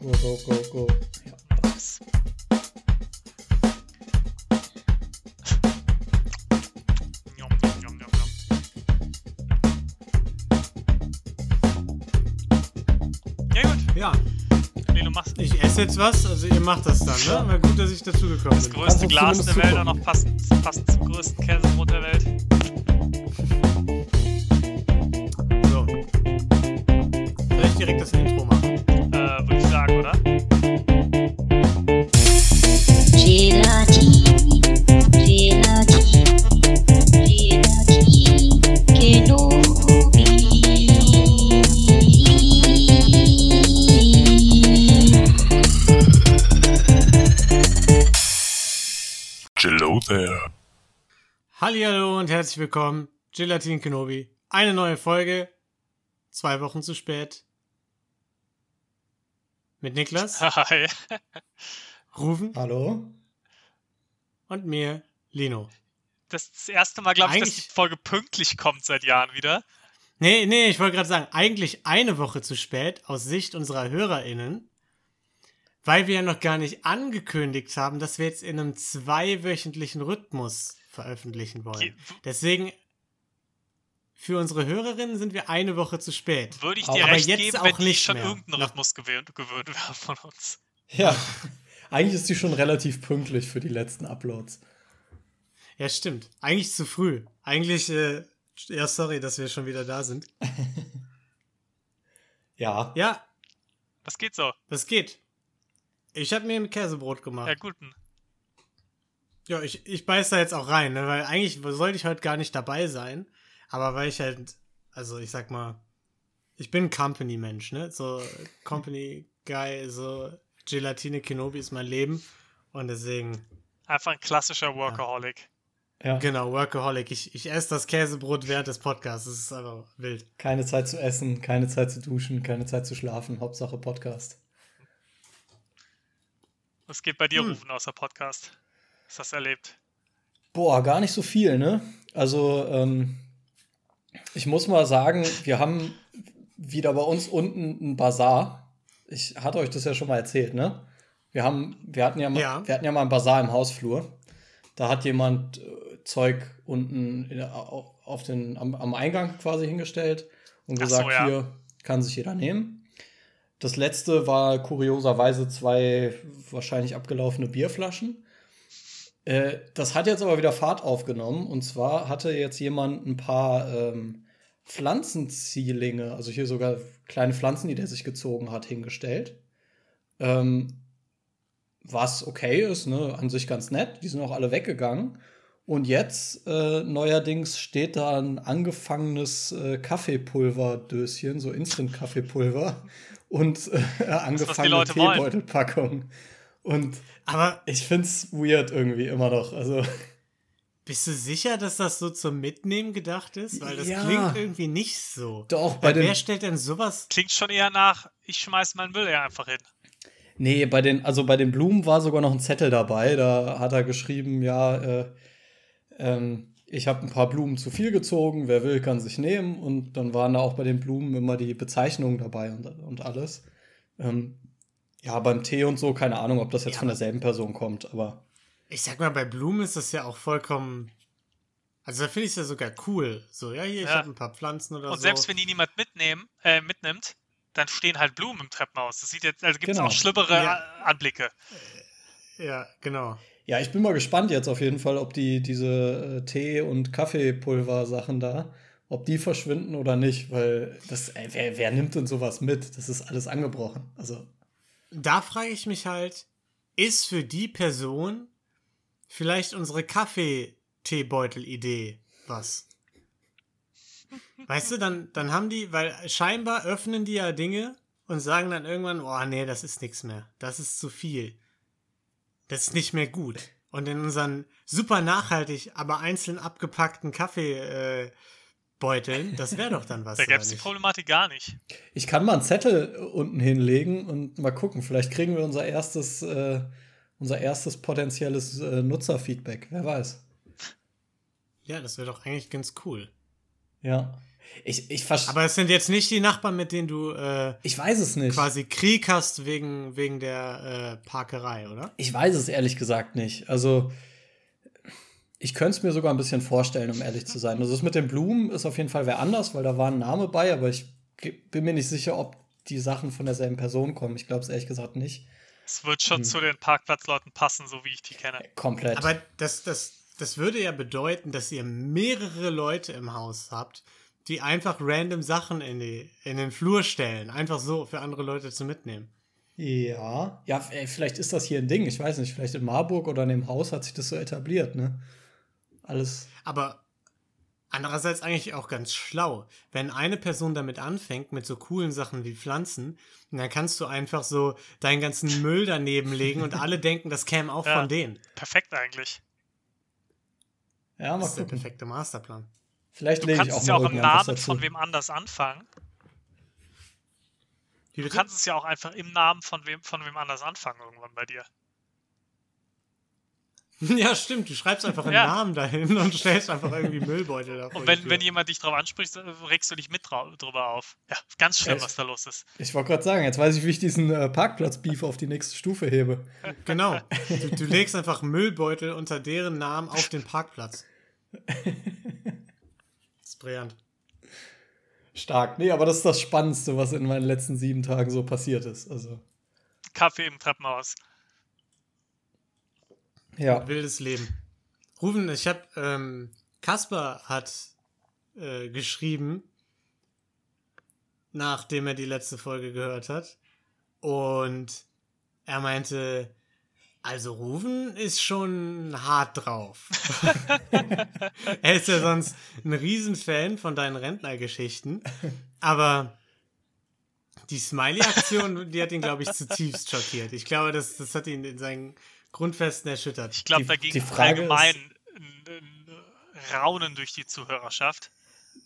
Go, go, go, go. Ja. Was? Njom, njom, njom, njom, njom. Ja gut, Ja, nee, du machst ich esse jetzt was, also ihr macht das dann, Ja. ne? War gut, dass ich dazugekommen das bin. größte du Glas der Welt und noch passend, passend zum größten Käsebrot der Welt. Herzlich willkommen, Gelatin Kenobi. Eine neue Folge, zwei Wochen zu spät. Mit Niklas, Hi. Rufen Hallo? und mir, Lino. Das ist das erste Mal, glaube ich, dass die Folge pünktlich kommt seit Jahren wieder. Nee, nee, ich wollte gerade sagen, eigentlich eine Woche zu spät aus Sicht unserer HörerInnen, weil wir ja noch gar nicht angekündigt haben, dass wir jetzt in einem zweiwöchentlichen Rhythmus veröffentlichen wollen. Ge- Deswegen, für unsere Hörerinnen sind wir eine Woche zu spät. Würde ich Aber dir recht jetzt geben, auch wenn die nicht schon mehr. irgendeinen Rhythmus gewöhnt, gewöhnt werden von uns. Ja, eigentlich ist die schon relativ pünktlich für die letzten Uploads. Ja, stimmt. Eigentlich zu früh. Eigentlich, äh, ja, sorry, dass wir schon wieder da sind. Ja, Ja, Das geht so. das geht. Ich habe mir ein Käsebrot gemacht. Ja, guten. Ja, ich, ich beiß da jetzt auch rein, ne? weil eigentlich sollte ich heute gar nicht dabei sein. Aber weil ich halt, also ich sag mal, ich bin ein Company-Mensch, ne? So Company-Guy, so Gelatine Kenobi ist mein Leben. Und deswegen, Einfach ein klassischer Workaholic. ja. genau, Workaholic. Ich, ich esse das Käsebrot während des Podcasts. Das ist einfach wild. Keine Zeit zu essen, keine Zeit zu duschen, keine Zeit zu schlafen. Hauptsache Podcast. Was geht bei dir, Hm. Rufen, außer Podcast? Was hast du erlebt? Boah, gar nicht so viel, ne? Also, ähm, ich muss mal sagen, wir haben wieder bei uns unten einen Bazar. Ich hatte euch das ja schon mal erzählt, ne? Wir haben, wir hatten ja mal, Ja. wir hatten ja mal einen Bazar im Hausflur. Da hat jemand äh, Zeug unten in, au- auf den, am, am Eingang quasi hingestellt und Ach so, gesagt, ja. hier kann sich jeder nehmen. Das letzte war kurioserweise zwei wahrscheinlich abgelaufene Bierflaschen. Äh, das hat jetzt aber wieder Fahrt aufgenommen. Und zwar hatte jetzt jemand ein paar ähm, Pflanzenzielinge, also hier sogar kleine Pflanzen, die der sich gezogen hat, hingestellt. Ähm, was okay ist, ne? an sich ganz nett. Die sind auch alle weggegangen. Und jetzt äh, neuerdings steht da ein angefangenes äh, Kaffeepulverdöschen, so Instant-Kaffeepulver und äh, angefangene. Teebeutelpackung. Und Aber ich find's weird irgendwie immer noch. Also, bist du sicher, dass das so zum Mitnehmen gedacht ist? Weil das Ja. klingt irgendwie nicht so. doch, bei Weil den. wer stellt denn sowas? Klingt schon eher nach, ich schmeiß meinen Müll eher einfach hin. Nee, bei den, also bei den Blumen war sogar noch ein Zettel dabei. Da hat er geschrieben, ja, äh, ähm, ich habe ein paar Blumen zu viel gezogen, wer will, kann sich nehmen. Und dann waren da auch bei den Blumen immer die Bezeichnungen dabei und, und alles. Ähm, ja, beim Tee und so, keine Ahnung, ob das jetzt Ja, von derselben Person kommt, aber Ich sag mal, bei Blumen ist das ja auch vollkommen. Also da finde ich es ja sogar cool. So, ja, hier, ich Ja. habe ein paar Pflanzen oder Und so. selbst wenn die niemand mitnehmen, äh, mitnimmt, dann stehen halt Blumen im Treppenhaus. Das sieht jetzt, also gibt es Genau. noch schlimmere Ja. Anblicke. Ja, genau. Ja, ich bin mal gespannt jetzt auf jeden Fall, ob die diese äh, Tee- und Kaffeepulver-Sachen da, ob die verschwinden oder nicht, weil das, ey, wer, wer nimmt denn sowas mit? Das ist alles angebrochen. Also, Da frage ich mich halt, ist für die Person vielleicht unsere Kaffee-Teebeutel-Idee was? Weißt du, dann, dann haben die, weil scheinbar öffnen die ja Dinge und sagen dann irgendwann, oh nee, das ist nichts mehr. Das ist zu viel. Das ist nicht mehr gut. Und in unseren super nachhaltig, aber einzeln abgepackten Kaffeebeuteln, äh, das wäre doch dann was. Da gäbe es die? Problematik gar nicht. ich kann mal einen Zettel unten hinlegen und mal gucken. Vielleicht kriegen wir unser erstes, äh, unser erstes potenzielles äh, Nutzerfeedback. Wer weiß. Ja, das wäre doch eigentlich ganz cool. Ja. Ich, ich, Aber es sind jetzt nicht die Nachbarn, mit denen du äh, ich weiß es nicht. quasi Krieg hast wegen, wegen der äh, Parkerei, oder? Ich weiß es ehrlich gesagt nicht. Also, ich könnte es mir sogar ein bisschen vorstellen, um ehrlich zu sein. Also, das mit den Blumen ist auf jeden Fall wer anders, weil da war ein Name bei, aber ich bin mir nicht sicher, ob die Sachen von derselben Person kommen. Ich glaube es ehrlich gesagt nicht. Es wird Hm. schon zu den Parkplatzleuten passen, so wie ich die kenne. Komplett. Aber das, das, das würde ja bedeuten, dass ihr mehrere Leute im Haus habt, die einfach random Sachen in, die, in den Flur stellen. Einfach so für andere Leute zu mitnehmen. ja, ja, ey, vielleicht ist das hier ein Ding. Ich weiß nicht, vielleicht in Marburg oder in dem Haus hat sich das so etabliert, ne? Alles. Aber andererseits eigentlich auch ganz schlau. Wenn eine Person damit anfängt, mit so coolen Sachen wie Pflanzen, dann kannst du einfach so deinen ganzen Müll daneben legen und alle denken, das käme auch Ja. von denen. Perfekt eigentlich. Ja, mal Das ist der gucken. perfekte Masterplan. Vielleicht Du lege ich kannst auch es ja auch im Namen von wem anders anfangen. Du kannst es ja auch einfach im Namen von wem, von wem anders anfangen irgendwann bei dir. Ja, stimmt. Du schreibst einfach einen Ja. Namen dahin und stellst einfach irgendwie Müllbeutel davor. Und wenn, wenn jemand dich drauf anspricht, äh, regst du dich mit drüber auf. Ja, ganz schlimm, Echt? was da los ist. Ich wollte gerade sagen, jetzt weiß ich, wie ich diesen äh, Parkplatz-Beef auf die nächste Stufe hebe. Genau. Du, du legst einfach Müllbeutel unter deren Namen auf den Parkplatz. Das ist brillant. Stark. Nee, aber das ist das Spannendste, was in meinen letzten sieben Tagen so passiert ist. Also, Kaffee im Treppenhaus. Ja. Wildes Leben. Rufen, ich habe, ähm, Kasper hat äh, geschrieben, nachdem er die letzte Folge gehört hat. Und er meinte, also Rufen ist schon hart drauf. er ist ja sonst ein Riesenfan von deinen Rentnergeschichten. Aber die Smiley-Aktion, die hat ihn, glaube ich, zutiefst schockiert. Ich glaube, das, das hat ihn in seinen Grundfesten erschüttert. Ich glaube, da ging die Frage allgemein ein, ein Raunen durch die Zuhörerschaft.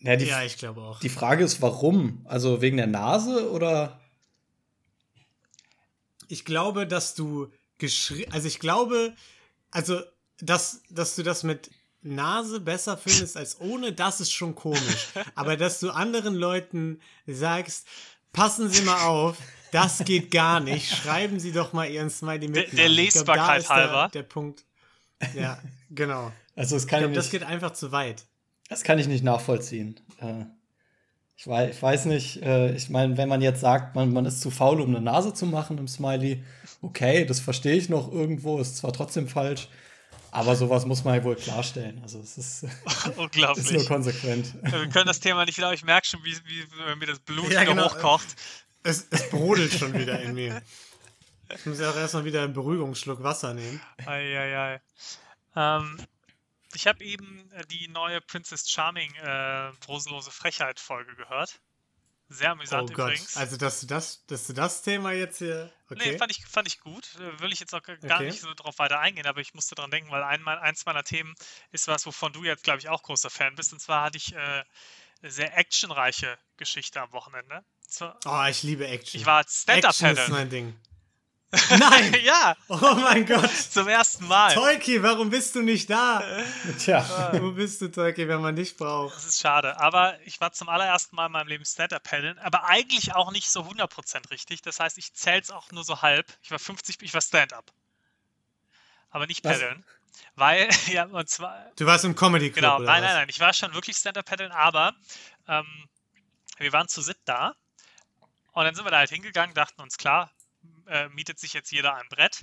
ja die, ja, ich glaube auch. die Frage ist, warum? Also wegen der Nase oder? Ich glaube, dass du geschrieben, also ich glaube, also, dass, dass du das mit Nase besser findest als ohne, das ist schon komisch. Aber dass du anderen Leuten sagst, passen Sie mal auf, das geht gar nicht, schreiben Sie doch mal Ihren Smiley mit. Der- der glaub, Lesbarkeit da ist der, halber. Der Punkt. Ja, genau. Also das Ich kann ich, glaube, das nicht, geht einfach zu weit. das kann ich nicht nachvollziehen. Äh, ich, weiß, ich weiß nicht, äh, ich meine, wenn man jetzt sagt, man, man ist zu faul, um eine Nase zu machen im Smiley, okay, das verstehe ich noch irgendwo, ist zwar trotzdem falsch, aber sowas muss man ja wohl klarstellen. Also es ist, ist nur Unglaublich. konsequent. Wir können das Thema nicht wieder, aber ich merke schon, wie, wie, wie mir das Blut Ja, wieder genau. hochkocht. Es, es brodelt schon wieder in mir. Ich muss ja auch erstmal wieder einen Beruhigungsschluck Wasser nehmen. Eieiei. Ähm, ich habe eben die neue Princess Charming äh, Brosenlose Frechheit Folge gehört. Sehr amüsant oh Gott. übrigens. Also, dass du das, dass du das Thema jetzt hier. Okay. Nee, fand ich, fand ich gut. Will ich jetzt auch gar Okay. nicht so drauf weiter eingehen, aber ich musste dran denken, weil ein, eins meiner Themen ist was, wovon du jetzt, glaube ich, auch großer Fan bist. Und zwar hatte ich äh, eine sehr actionreiche Geschichte am Wochenende. Oh, ich liebe Action. ich war Action ist mein Ding. Nein! ja, Oh mein Gott! zum ersten Mal. Tolki, warum bist du nicht da? Tja, Wo bist du, Tolki, wenn man dich braucht? Das ist schade. Aber ich war zum allerersten Mal in meinem Leben Stand-Up-Paddeln, aber eigentlich auch nicht so 100% richtig. Das heißt, ich zähle es auch nur so halb. Ich war 50, ich war Stand-Up. Aber nicht Was? Paddeln. Weil, ja, und zwar, Du warst im Comedy Club. genau, nein, nein, nein, ich war schon wirklich Stand-Up-Paddeln, aber ähm, wir waren zu sieb da. Und dann sind wir da halt hingegangen, dachten uns, klar, äh, mietet sich jetzt jeder ein Brett.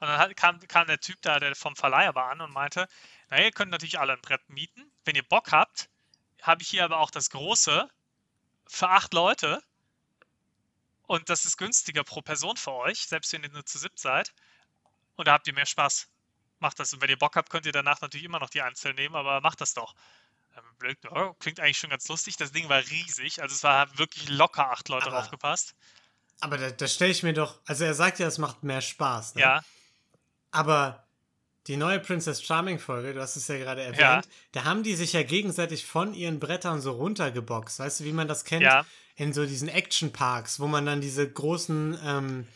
Und dann hat, kam, kam der Typ da, der vom Verleiher war, an und meinte, na, ihr könnt natürlich alle ein Brett mieten. Wenn ihr Bock habt, habe ich hier aber auch das große für acht Leute. Und das ist günstiger pro Person für euch, selbst wenn ihr nur zu siebt seid. Und da habt ihr mehr Spaß. Macht das. Und wenn ihr Bock habt, könnt ihr danach natürlich immer noch die Einzel nehmen, aber macht das doch. Ähm, ja, Klingt eigentlich schon ganz lustig. Das Ding war riesig. Also es war wirklich locker acht Leute Aber- draufgepasst. Aber da, da stelle ich mir doch. Also, er sagt ja, es macht mehr Spaß. Ne? Ja, Aber die neue Princess Charming Folge, du hast es ja gerade erwähnt, Ja. da haben die sich ja gegenseitig von ihren Brettern so runtergeboxt. Weißt du, wie man das kennt? Ja. In so diesen Action-Parks, wo man dann diese großen ähm,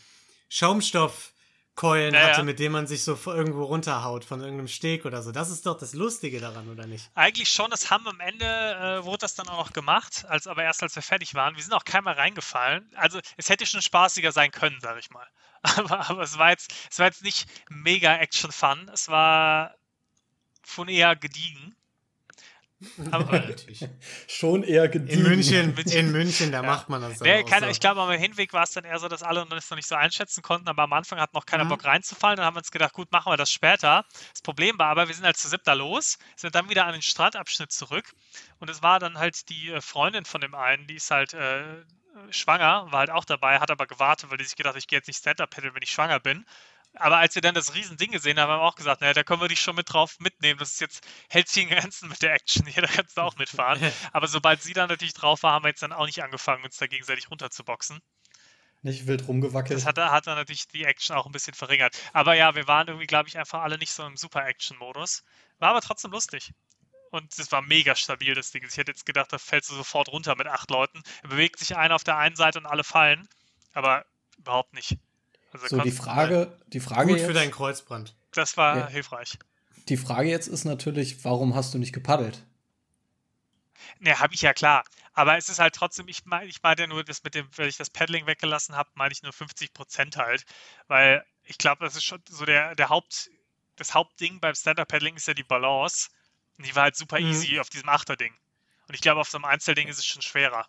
Keulen Ja, hatte, mit dem man sich so irgendwo runterhaut von irgendeinem Steg oder so. Das ist doch das Lustige daran, oder nicht? Eigentlich schon, das haben am Ende, äh, wurde das dann auch noch gemacht, als, aber erst als wir fertig waren. Wir sind auch keinmal reingefallen. Also es hätte schon spaßiger sein können, sag ich mal. Aber, aber es, war jetzt, es war jetzt nicht mega Action-Fun. Es war von eher gediegen. Aber, Natürlich. Schon eher In gediegen. München, München. in München, da macht man das nee, auch keine, so. ich glaube, am Hinweg war es dann eher so, dass alle das noch nicht so einschätzen konnten, aber am Anfang hat noch keiner Mhm. Bock reinzufallen. Dann haben wir uns gedacht, gut, machen wir das später. Das Problem war aber, wir sind halt zu siebter los, sind dann wieder an den Strandabschnitt zurück und es war dann halt die äh, Freundin von dem einen, die ist halt äh, schwanger, war halt auch dabei, hat aber gewartet, weil die sich gedacht, hat, ich gehe jetzt nicht Stand-Up paddeln, wenn ich schwanger bin. Aber als wir dann das Riesending gesehen haben, haben wir auch gesagt, naja, da können wir dich schon mit drauf mitnehmen. Das ist jetzt, hält sich in Grenzen mit der Action hier, da kannst du auch mitfahren. Aber sobald sie dann natürlich drauf war, haben wir jetzt dann auch nicht angefangen, uns da gegenseitig runterzuboxen. Nicht wild rumgewackelt. Das hat, hat dann natürlich die Action auch ein bisschen verringert. Aber ja, wir waren irgendwie, glaube ich, einfach alle nicht so im Super-Action-Modus. War aber trotzdem lustig. Und es war mega stabil, das Ding. Ich hätte jetzt gedacht, da fällst du sofort runter mit acht Leuten. Da bewegt sich einer auf der einen Seite und alle fallen. Aber überhaupt nicht. Also so, die Frage, die Frage Gut jetzt, für deinen Kreuzbrand. Das war Ja. hilfreich. die Frage jetzt ist natürlich, warum hast du nicht gepaddelt? Ne, habe ich ja klar. Aber es ist halt trotzdem, ich meine ich meine ja nur, das mit dem, wenn ich das Paddling weggelassen habe, meine ich nur 50 Prozent halt. Weil ich glaube, das ist schon so der, der Haupt, das Hauptding beim Stand-Up-Paddling ist ja die Balance. Und die war halt super Mhm. easy auf diesem Achterding. Und ich glaube, auf so einem Einzelding ist es schon schwerer.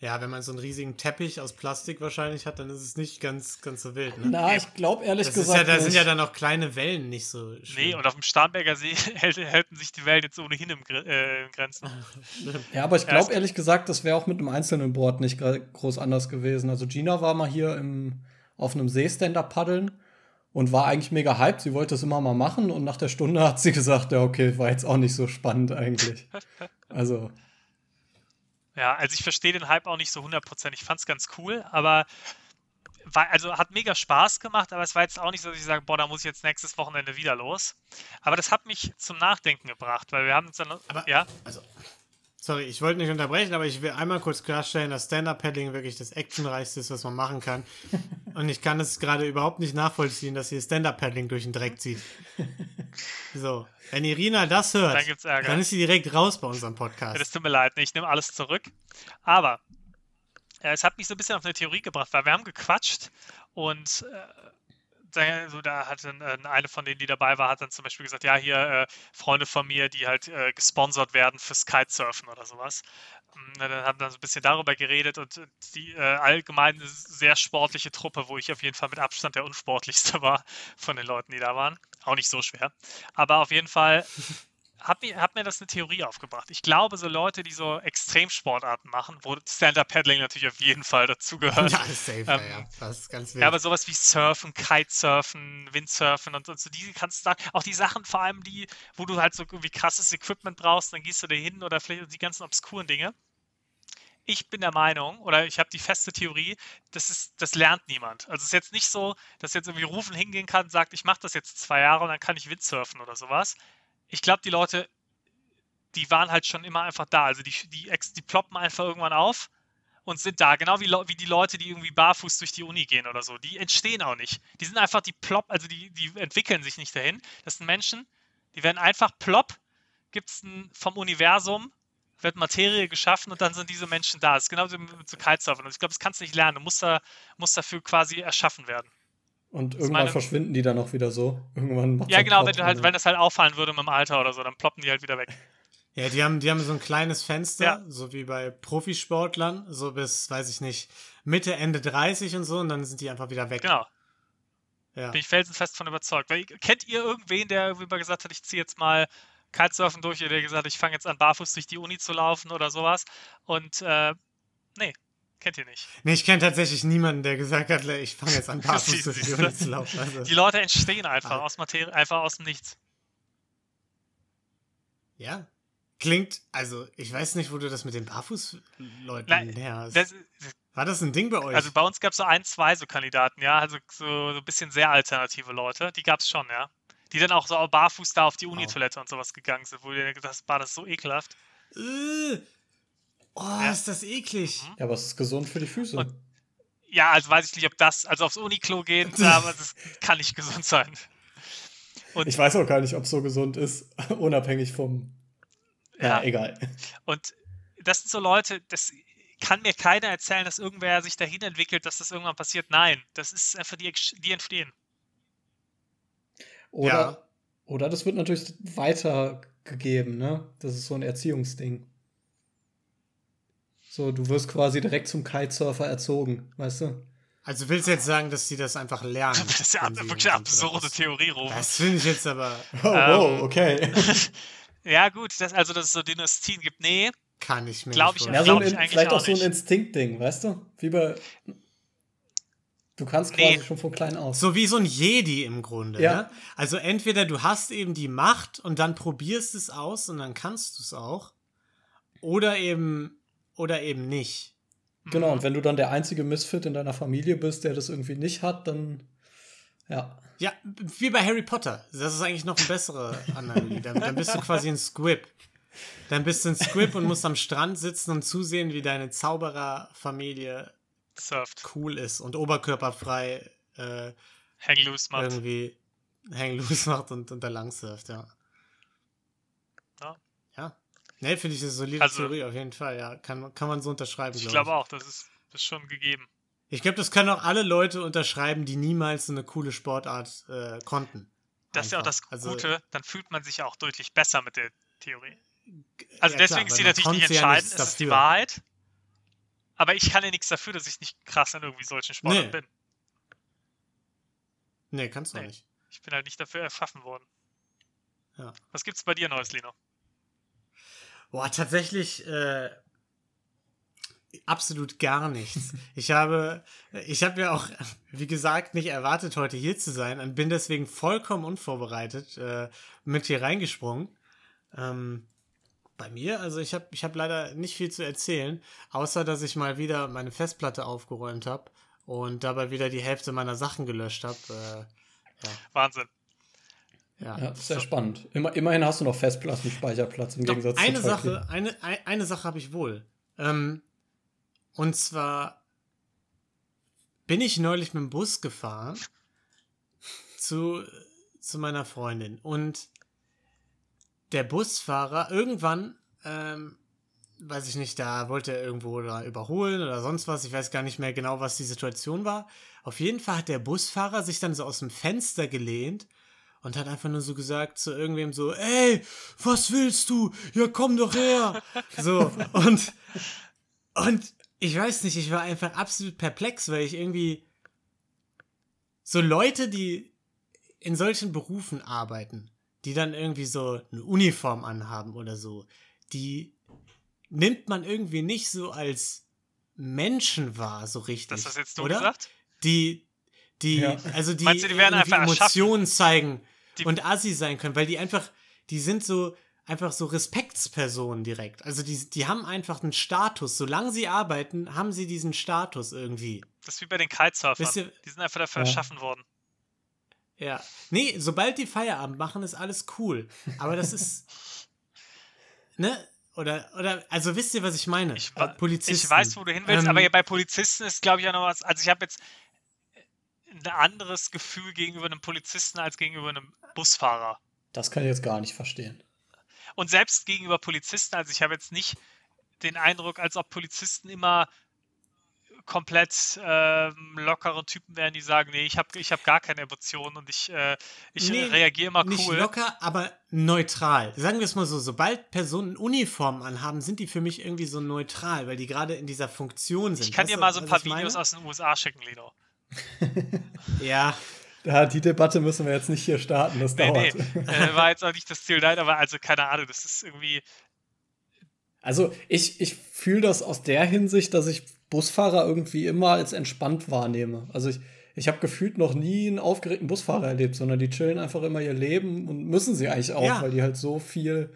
Ja, wenn man so einen riesigen Teppich aus Plastik wahrscheinlich hat, dann ist es nicht ganz, ganz so wild. Ne? Na, ich glaube ehrlich das ist gesagt. ja, da sind nicht. ja dann auch kleine Wellen nicht so schlimm. Nee, und auf dem Starnberger See hält, sich die Wellen jetzt ohnehin im, äh, in Grenzen. Ja, aber ich glaube ehrlich gesagt, das wäre auch mit einem einzelnen Board nicht groß anders gewesen. Also Gina war mal hier im, auf einem Seestand-up paddeln und war eigentlich mega hyped. Sie wollte es immer mal machen und nach der Stunde hat sie gesagt, ja, okay, war jetzt auch nicht so spannend eigentlich. Also, Ja, also ich verstehe den Hype auch nicht so 100%. Ich fand es ganz cool, aber war, also hat mega Spaß gemacht, aber es war jetzt auch nicht so, dass ich sage, boah, da muss ich jetzt nächstes Wochenende wieder los. Aber das hat mich zum Nachdenken gebracht, weil wir haben uns dann, Aber- ja, Also, sorry, ich wollte nicht unterbrechen, aber ich will einmal kurz klarstellen, dass Stand-Up-Paddling wirklich das actionreichste ist, was man machen kann. Und ich kann es gerade überhaupt nicht nachvollziehen, dass ihr Stand-Up-Paddling durch den Dreck zieht. So, wenn Irina das hört, Dann gibt's Ärger. dann ist sie direkt raus bei unserem Podcast. das tut mir leid, nee, ich nehme alles zurück. Aber äh, es hat mich so ein bisschen auf eine Theorie gebracht, weil wir haben gequatscht und äh, so, da hat dann äh, eine von denen, die dabei war, hat dann zum Beispiel gesagt, ja, hier äh, Freunde von mir, die halt äh, gesponsert werden fürs Kitesurfen oder sowas. Mm, na, Dann haben wir so ein bisschen darüber geredet und äh, die äh, allgemein sehr sportliche Truppe, wo ich auf jeden Fall mit Abstand der unsportlichste war von den Leuten, die da waren. Auch nicht so schwer. Aber auf jeden Fall hat mir, hat mir das eine Theorie aufgebracht. Ich glaube, so Leute, die so Extremsportarten machen, wo Stand-Up-Paddling natürlich auf jeden Fall dazugehört. Ja, safe, Ähm, ja, ja. Das ist ganz wild. Ja, aber sowas wie Surfen, Kitesurfen, Windsurfen und, und so, diese kannst du da, auch die Sachen vor allem, die, wo du halt so irgendwie krasses Equipment brauchst, dann gehst du da hin oder vielleicht die ganzen obskuren Dinge. Ich bin der Meinung, oder ich habe die feste Theorie, das, ist, das lernt niemand. Also es ist jetzt nicht so, dass jetzt irgendwie Rufen hingehen kann und sagt, ich mache das jetzt zwei Jahre und dann kann ich Windsurfen oder sowas. Ich glaube, die Leute, die waren halt schon immer einfach da. Also die, die, die ploppen einfach irgendwann auf und sind da. Genau wie, wie die Leute, die irgendwie barfuß durch die Uni gehen oder so. Die entstehen auch nicht. Die sind einfach, die plopp, also die, die entwickeln sich nicht dahin. Das sind Menschen, die werden einfach plopp, gibt es vom Universum, wird Materie geschaffen und dann sind diese Menschen da. Das ist genauso mit so Kitesurfen. Und ich glaube, das kannst du nicht lernen. Du musst, da, musst dafür quasi erschaffen werden. Und irgendwann meine- verschwinden die dann auch wieder so. Irgendwann Ja, genau, wenn, du halt, wenn das halt auffallen würde mit dem Alter oder so, dann ploppen die halt wieder weg. Ja, die haben, die haben so ein kleines Fenster, Ja. so wie bei Profisportlern, so bis, weiß ich nicht, Mitte, Ende 30 und so, und dann sind die einfach wieder weg. Genau. Ja. Bin ich felsenfest von überzeugt. Weil, kennt ihr irgendwen, der irgendwie mal gesagt hat, ich ziehe jetzt mal Kitesurfen durch, oder der gesagt hat, ich fange jetzt an, barfuß durch die Uni zu laufen oder sowas? Und, äh, nee, kennt ihr nicht. Nee, ich kenne tatsächlich niemanden, der gesagt hat, ich fange jetzt an, barfuß du? Uni zu laufen. Also, Die Leute entstehen einfach Ah. aus Materie, einfach aus dem Nichts. ja. Klingt, also, ich weiß nicht, wo du das mit den Barfußleuten her hast. Das, War das ein Ding bei euch? also bei uns gab es so ein, zwei so Kandidaten, ja, also so, so ein bisschen sehr alternative Leute, die gab es schon, ja. Die dann auch so barfuß da auf die Uni-Toilette und sowas gegangen sind, wo ihr gedacht hast, war das so ekelhaft. Äh. Oh, Ja. ist das eklig. Mhm. Ja, aber es ist gesund für die Füße. Und- Ja, also weiß ich nicht, ob das, also aufs Uniklo gehen, aber das kann nicht gesund sein. Und- Ich weiß auch gar nicht, ob es so gesund ist, unabhängig vom. Ja, Ja. egal. Und das sind so Leute, das kann mir keiner erzählen, dass irgendwer sich dahin entwickelt, dass das irgendwann passiert. Nein, das ist einfach die, die entstehen. Oder, Ja. oder das wird natürlich weitergegeben, ne? Das ist so ein Erziehungsding. So, du wirst quasi direkt zum Kitesurfer erzogen, weißt du? Also willst du jetzt sagen, dass die das einfach lernen? Das ist ja ab- sie wirklich eine absurde was? Theorie, Rufen. Das finde ich jetzt aber, Oh, Ähm, wow, okay. Ja, gut, das, also dass es so Dynastien gibt. Nee, kann ich mir Glaub nicht ich Ja, vorstellen. so glaub ich eigentlich vielleicht auch auch so ein. Instinktding, weißt du? Wie bei. Du kannst Nee. quasi schon von klein aus. So wie so ein Jedi im Grunde. Ja. Ne? Also entweder du hast eben die Macht und dann probierst es aus und dann kannst du es auch. Oder eben, oder eben nicht. Genau, und wenn du dann der einzige Misfit in deiner Familie bist, der das irgendwie nicht hat, dann. Ja. Ja, wie bei Harry Potter. Das ist eigentlich noch eine bessere Analogie. Dann, dann bist du quasi ein Squib. Dann bist du ein Squib und musst am Strand sitzen und zusehen, wie deine Zaubererfamilie surft. cool ist und oberkörperfrei äh, Hang loose macht. irgendwie hang loose macht und, und da lang surft, ja. Ja. Ja. Ne, finde ich eine solide Also- Theorie auf jeden Fall, ja. Kann, kann man so unterschreiben, Ich glaube glaube ich. auch, das ist, das ist schon gegeben. Ich glaube, das können auch alle Leute unterschreiben, die niemals so eine coole Sportart äh, konnten. Das ist ja auch das. Also, Gute, dann fühlt man sich ja auch deutlich besser mit der Theorie. ja, Also klar, deswegen ist weil sie natürlich nicht ja entscheidend, nichts es ist die. Wahrheit. Aber ich kann ja nichts dafür, dass ich nicht krass in irgendwie solchen Sportarten Nee. bin. Nee, kannst du Nee. nicht. Ich bin halt nicht dafür erschaffen worden. Ja. Was gibt's bei dir Neues, Lino? Boah, tatsächlich äh, absolut gar nichts. Ich habe, ich habe ja auch, wie gesagt, nicht erwartet, heute hier zu sein und bin deswegen vollkommen unvorbereitet äh, mit hier reingesprungen. Ähm, bei mir, also ich habe ich hab leider nicht viel zu erzählen, außer dass ich mal wieder meine Festplatte aufgeräumt habe und dabei wieder die Hälfte meiner Sachen gelöscht habe. Äh, Wahnsinn. Ja. Ja, das ist sehr spannend. Immer, immerhin hast du noch Festplattenspeicherplatz im Doch, Gegensatz eine zu. Sache, eine, ein- eine Sache habe ich wohl. Ähm, und zwar bin ich neulich mit dem Bus gefahren zu, zu meiner Freundin und der Busfahrer irgendwann, ähm, weiß ich nicht, da wollte er irgendwo da überholen oder sonst was. Ich weiß gar nicht mehr genau, was die Situation war. Auf jeden Fall hat der Busfahrer sich dann so aus dem Fenster gelehnt und hat einfach nur so gesagt zu irgendwem so, ey, was willst du? Ja, komm doch her. So, und, und ich weiß nicht, ich war einfach absolut perplex, weil ich irgendwie so Leute, die in solchen Berufen arbeiten, die dann irgendwie so eine Uniform anhaben oder so, die nimmt man irgendwie nicht so als Menschen wahr, so richtig. Das hast jetzt du oder? gesagt? die, die, Ja. also die Meinst du, die werden einfach erschaffen? Emotionen zeigen Die- und assi sein können, weil die einfach, die sind so einfach so Respektspersonen direkt. Also die, die haben einfach einen Status. Solange sie arbeiten, haben sie diesen Status irgendwie. Das ist wie bei den Kitesurfern. Ihr- die sind einfach dafür Ja. erschaffen worden. Ja. Nee, sobald die Feierabend machen, ist alles cool. Aber das ist. ne? Oder, oder, also wisst ihr, was ich meine? Ich, Äh, Polizisten. ich weiß, wo du hin willst, Ähm, aber bei Polizisten ist, glaube ich, auch noch was. Also ich habe jetzt ein anderes Gefühl gegenüber einem Polizisten als gegenüber einem Busfahrer. Das kann ich jetzt gar nicht verstehen. Und selbst gegenüber Polizisten, also ich habe jetzt nicht den Eindruck, als ob Polizisten immer komplett ähm, lockere Typen wären, die sagen, nee, ich habe ich hab gar keine Emotionen und ich, äh, ich Nee, reagiere immer Nicht cool. locker, aber neutral. Sagen wir es mal so, sobald Personen Uniformen anhaben, sind die für mich irgendwie so neutral, weil die gerade in dieser Funktion sind. Ich kann Weißt dir mal so ein paar ich meine? Videos aus den USA schicken, Lino. Ja, Ja, die Debatte müssen wir jetzt nicht hier starten, das Nee, nee, dauert. äh, war jetzt auch nicht das Ziel, nein, aber also keine Ahnung, das ist irgendwie, Also ich, ich fühle das aus der Hinsicht, dass ich Busfahrer irgendwie immer als entspannt wahrnehme. Also ich, ich habe gefühlt noch nie einen aufgeregten Busfahrer erlebt, sondern die chillen einfach immer ihr Leben und müssen sie eigentlich auch, Ja. weil die halt so viel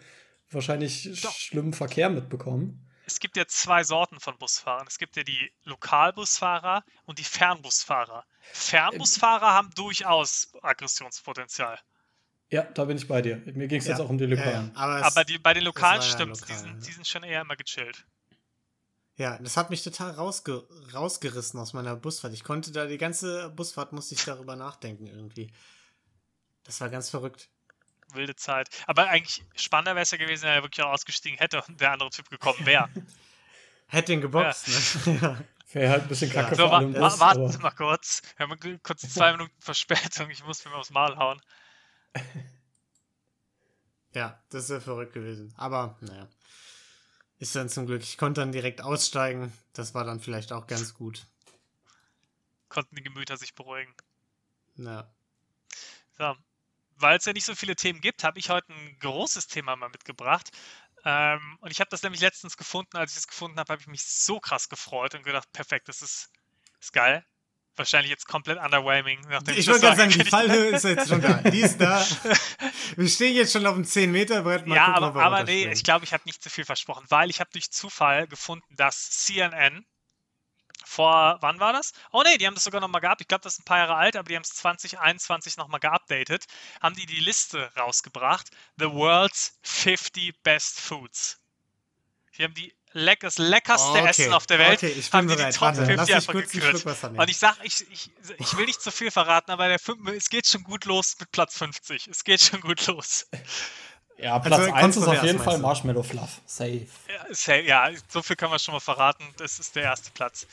wahrscheinlich Doch. schlimmen Verkehr mitbekommen. Es gibt ja zwei Sorten von Busfahrern. Es gibt ja die Lokalbusfahrer und die Fernbusfahrer. Fernbusfahrer haben durchaus Aggressionspotenzial. Ja, da bin ich bei dir. Mir ging es jetzt ja, auch um die ja, ja, Lokalen. aber, es, Aber die, bei den Lokalen ja stimmt's, lokal, die, sind, ja. die sind schon eher immer gechillt. Ja, das hat mich total rausge rausgerissen aus meiner Busfahrt. Ich konnte da die ganze Busfahrt musste ich darüber nachdenken irgendwie. Das war ganz verrückt. Wilde Zeit. Aber eigentlich spannender wäre es ja gewesen, wenn er wirklich auch ausgestiegen hätte und der andere Typ gekommen wäre. Hätte den geboxt, ne? Ja. Wäre halt ein bisschen kacke So, für wa wa warten Sie mal kurz. Wir haben kurz zwei Minuten Verspätung. Ich muss mir aufs Mal hauen. Ja, das wäre verrückt gewesen. Aber, naja. Ist dann zum Glück. Ich konnte dann direkt aussteigen. Das war dann vielleicht auch ganz gut. Konnten die Gemüter sich beruhigen. Ja. So. Weil es ja nicht so viele Themen gibt, habe ich heute ein großes Thema mal mitgebracht. Ähm, und ich habe das nämlich letztens gefunden. Als ich es gefunden habe, habe ich mich so krass gefreut und gedacht, perfekt, das ist, ist geil. Wahrscheinlich jetzt komplett underwhelming. Ich das wollte gerade sage. sagen, die Fallhöhe ist jetzt schon da. Die ist da. Wir stehen jetzt schon auf dem 10-Meter-Brett. Mal ja, gucken, aber, aber nee, ich glaube, ich habe nicht zu viel versprochen, weil ich habe durch Zufall gefunden, dass CNN vor, wann war das? Oh nee, die haben das sogar nochmal gehabt. Ich glaube, das ist ein paar Jahre alt, aber die haben es 2021 nochmal geupdatet. Haben die die Liste rausgebracht. The World's 50 Best Foods. Die haben die leck das leckerste Okay, Essen auf der Welt. okay, ich haben die bereit. die Top Warte, 50 lass mich einfach gekürt. Und ich sag, ich, ich, ich will nicht zu viel verraten, aber der fünf, es geht schon gut los mit Platz 50. Es geht schon gut los. Ja, Platz Also 1 ist auf jeden Fall meinst du? Marshmallow Fluff. Safe. Ja, ja, so viel kann man schon mal verraten. Das ist der erste Platz.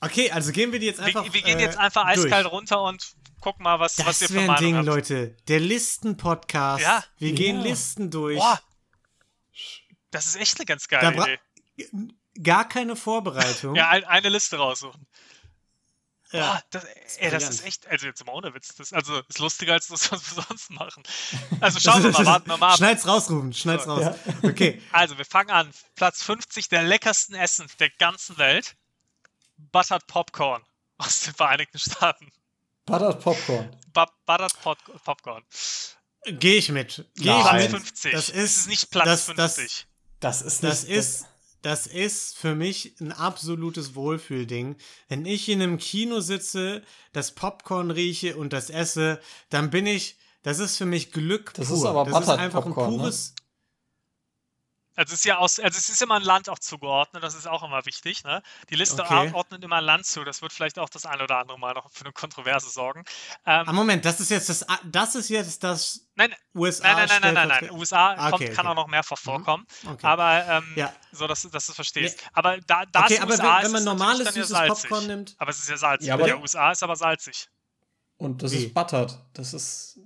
Okay, also gehen wir die jetzt Wir, einfach. wir gehen äh, jetzt einfach durch. eiskalt runter und gucken mal, was, was ihr Das für wäre ein Meinung Ding, habt. Leute. Der Listen-Podcast. Ja. Wir gehen Ja. Listen durch. Boah, das ist echt eine ganz geile Idee. Gar keine Vorbereitung. Ja, ein, eine Liste raussuchen. Ja. Boah, das, ey, das ist echt, also jetzt mal ohne Witz, das also ist lustiger als das, was wir sonst machen. Also schauen wir mal, warten wir mal ab. Schneid's raus, Ruben. Schneid's raus. Ja. Okay. Also, wir fangen an. Platz 50 der leckersten Essen der ganzen Welt. Buttered Popcorn aus den Vereinigten Staaten. Buttered Popcorn. Bu Buttered Pop Popcorn. Gehe ich mit. Ich Platz mit. 50. Das ist, nicht Platz das, 50. Das, Das ist das nicht- ist, das ist für mich ein absolutes Wohlfühlding. Wenn ich in einem Kino sitze, das Popcorn rieche und das esse, dann bin ich, das ist für mich Glück Das pur. ist aber das ist einfach Popcorn, ein ne? pures, Also es ist ja aus, also es ist immer ein Land auch zugeordnet, das ist auch immer wichtig. Ne? Die Liste Okay. ordnet immer ein Land zu. Das wird vielleicht auch das ein oder andere Mal noch für eine Kontroverse sorgen. Ähm, Ah, Moment, das ist jetzt das, das ist jetzt das nein, USA. nein, nein, nein, nein, nein, nein. USA Ah, kommt, okay, kann okay. auch noch mehrfach vorkommen. Okay. Aber ähm, Ja. so, dass, dass du verstehst. Nee. Aber da, da Okay, es aber USA wenn- ist, wenn man ist normales ja süßes salzig. Popcorn nimmt- Aber es ist ja salzig. Ja, aber der der- USA ist aber salzig. Und das Wie? ist buttered. Das ist.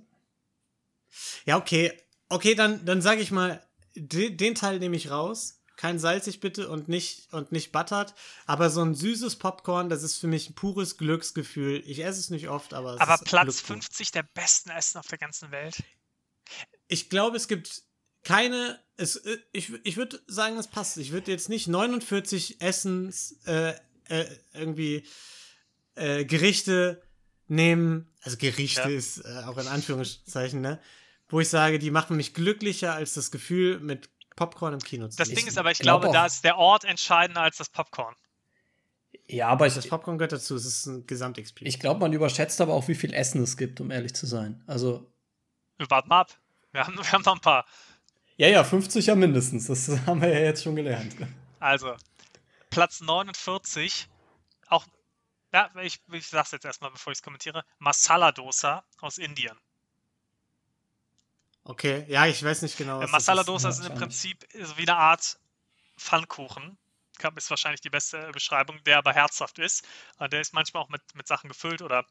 Ja, okay. Okay, dann, dann sage ich mal, de, den Teil nehme ich raus. Kein salzig bitte und nicht, und nicht buttert. Aber so ein süßes Popcorn, das ist für mich ein pures Glücksgefühl. Ich esse es nicht oft, aber es Aber ist Platz Glück pur. 50 der besten Essen auf der ganzen Welt. Ich glaube, es gibt keine. Es, äh, ich ich würde sagen, es passt. Ich würde jetzt nicht 49 Essens äh, äh, irgendwie äh, Gerichte nehmen. Also Gerichte Ja. ist äh, auch in Anführungszeichen, ne? Wo ich sage, die machen mich glücklicher als das Gefühl, mit Popcorn im Kino zu Das. Ding ist aber, ich glaub glaube, da ist der Ort entscheidender als das Popcorn. Ja, aber ich, Das Popcorn gehört dazu. Es ist ein Gesamtexperience. ich glaube, man überschätzt aber auch, wie viel Essen es gibt, um ehrlich zu sein. Also, Wir warten mal ab. Wir haben, wir haben noch ein paar. ja, ja, 50 ja mindestens. Das haben wir ja jetzt schon gelernt. Also, Platz 49, auch, ja, ich, ich sag's jetzt erstmal, bevor ich es kommentiere, Masala Dosa aus Indien. Okay, ja, ich weiß nicht genau. Was Masala ist. Dosa Ja, ist im. Prinzip so wie eine Art Pfannkuchen. Ist wahrscheinlich die beste Beschreibung, der aber herzhaft ist. Und der ist manchmal auch mit, mit Sachen gefüllt oder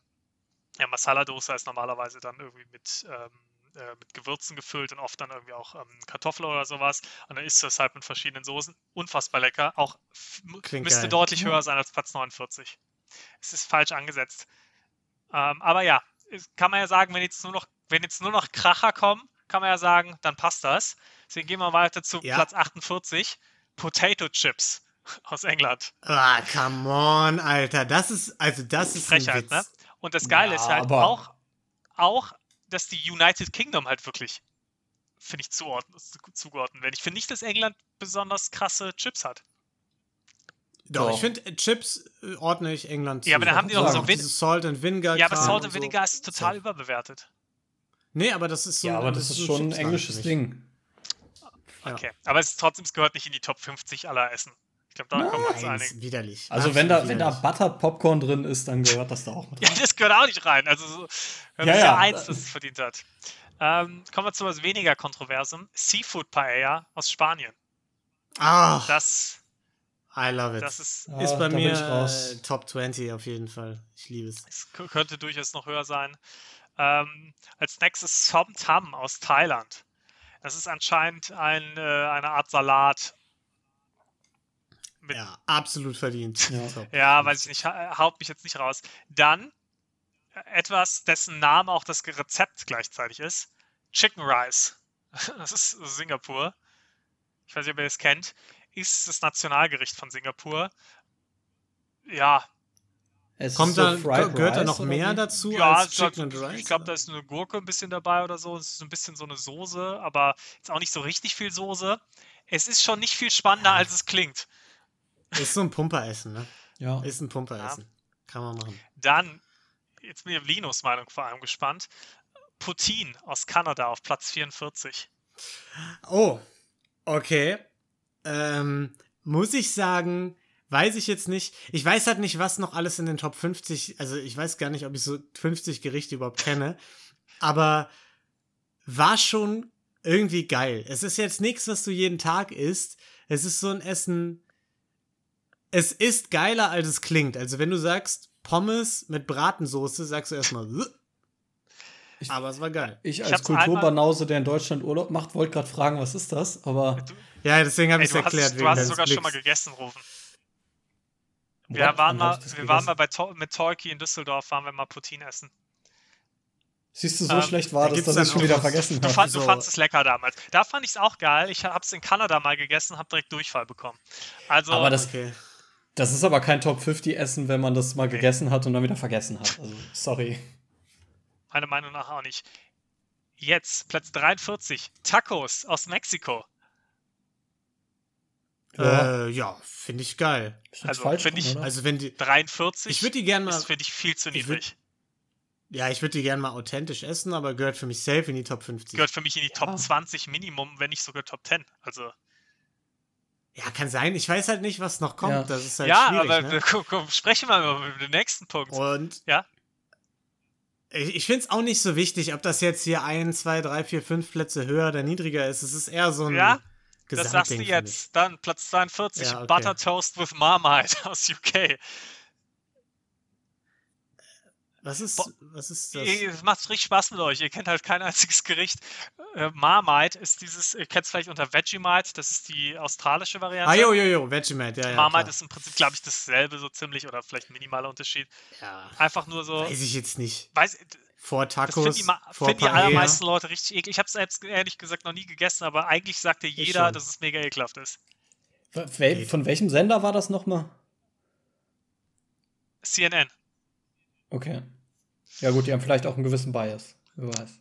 ja, Masala Dosa ist normalerweise dann irgendwie mit, ähm, äh, mit Gewürzen gefüllt und oft dann irgendwie auch ähm, Kartoffeln oder sowas. Und dann isst du es halt mit verschiedenen Soßen. Unfassbar lecker. Auch Klingt müsste geil. deutlich höher sein als Platz 49. Es ist falsch angesetzt. Ähm, aber ja, kann man ja sagen, wenn jetzt nur noch, wenn jetzt nur noch Kracher kommen, kann man ja sagen, dann passt das. Deswegen gehen wir weiter zu Ja. Platz 48. Potato Chips aus England. Ah, come on, Alter. Das ist, also das ist ein Frechheit, Witz. ne? Und das Geile Ja, ist halt auch, auch, dass die United Kingdom halt wirklich, finde ich, zuordnen, zugeordnet werden. Ich finde nicht, dass England besonders krasse Chips hat. Doch, Doch. ich finde, äh, Chips äh, ordne ich England Ja, aber zu. dann haben die doch so Vin- Salt and Vinegar. Ja, aber Salt und and so. Vinegar ist total So. überbewertet. Nee, aber das ist so. Ja, aber das ist schon ein englisches. Ding. Ja. Okay. Aber es ist trotzdem, es gehört nicht in die Top 50 aller Essen. Ich glaube, da können wir uns Nein, einigen. ist widerlich. Also Absolut wenn da, wenn da widerlich. Buttered Popcorn drin ist, dann gehört das da auch mit Ja, rein. das gehört auch nicht rein. Also so, das Ja, ist ja, ja. eins, das es verdient hat. Ähm, kommen wir zu was weniger Kontroversem. Seafood Paella aus Spanien. Ah, Das, I love it. das ist, Ja, ist bei da mir Top 20 auf jeden Fall. Ich liebe es. es könnte durchaus noch höher sein. Ähm, als nächstes Som Tam aus Thailand. Das ist anscheinend ein, äh, eine Art Salat. Mit, Ja, absolut verdient. Ja. Ja, weiß ich nicht, ha- haut mich jetzt nicht raus. Dann äh, etwas, dessen Name auch das Rezept gleichzeitig ist. Chicken Rice. Das ist Singapur. Ich weiß nicht, ob ihr das kennt. Ist das Nationalgericht von Singapur. Ja, Es ist Kommt so da, Fried gehört da noch mehr wie? dazu ja als Chicken and Rice? ich glaube, da ist eine Gurke ein bisschen dabei oder so. Es ist ein bisschen so eine Soße, aber jetzt auch nicht so richtig viel Soße. Es ist schon nicht viel spannender, als es klingt. ist so ein Pumperessen, ne? Ja. Ist ein Pumperessen. Kann man machen. Dann, jetzt bin ich auf Linos Meinung vor allem gespannt. Poutine aus Kanada auf Platz 44. Oh, okay. Ähm, muss ich sagen, weiß ich jetzt nicht. Ich weiß halt nicht, was noch alles in den Top 50, also ich weiß gar nicht, ob ich so 50 Gerichte überhaupt kenne, aber war schon irgendwie geil. Es ist jetzt nichts, was du jeden Tag isst. Es ist so ein Essen. Es ist geiler, als es klingt. Also wenn du sagst Pommes mit Bratensoße, sagst du erstmal. Ich- Aber es war geil. Ich als Kulturbanause, der in Deutschland Urlaub macht, wollte gerade fragen, was ist das? Aber Ja, deswegen habe ich es erklärt. du hast es sogar schon mal gegessen, Rufen. Wir Woran waren mal, wir waren mal bei to mit Tolki in Düsseldorf, waren wir mal Poutine essen. Siehst du, so Ähm, schlecht war da das, dass dann ich schon wieder vergessen Du, habe. fand, du so- fandst es lecker damals. Da fand ich es auch geil. Ich habe es in Kanada mal gegessen, habe direkt Durchfall bekommen. Also, Aber das- Okay. Das ist aber kein Top 50 Essen, wenn man das mal gegessen hat und dann wieder vergessen hat. Also, sorry. meiner Meinung nach auch nicht. Jetzt, Platz 43, Tacos aus Mexiko. Ja. Äh, ja, finde ich geil. Also, falsch find dran, ich- oder? Also wenn die, 43 ich würde die gerne mal, ist, finde ich, viel zu ich würd- niedrig. ja, ich würde die gerne mal authentisch essen, aber gehört für mich safe in die Top 50. Gehört für mich in die Top Ja. 20 Minimum, wenn nicht sogar Top 10. Also, Ja, kann sein. Ich weiß halt nicht, was noch kommt. Ja. Das ist halt ja, schwierig. aber ne? komm, komm, sprechen wir mal über den nächsten Punkt. Und Ja. ich, ich finde es auch nicht so wichtig, ob das jetzt hier ein, zwei, drei, vier, fünf Plätze höher oder niedriger ist. Es ist eher so ein Ja. Das sagst du jetzt. Dann Platz 42, Ja, okay. Butter Toast with Marmite aus UK. Was ist, Bo- was ist das? Es macht richtig Spaß mit euch. Ihr kennt halt kein einziges Gericht. Äh, Marmite ist dieses, ihr kennt es vielleicht unter Vegemite, das ist die australische Variante. Ah, jo, jo, jo, Vegemite, ja, ja. Marmite klar. ist im Prinzip, glaube ich, dasselbe so ziemlich oder vielleicht minimaler Unterschied. ja, Einfach nur so, weiß ich jetzt nicht. weiß, Vor das Tacos, finden die, finden die allermeisten Leute richtig eklig. Ich habe es selbst ehrlich gesagt noch nie gegessen, aber eigentlich sagt dir jeder, dass es mega ekelhaft ist. Wel von welchem Sender war das nochmal? CNN. Okay. Ja, gut, die haben vielleicht auch einen gewissen Bias. Wer weiß.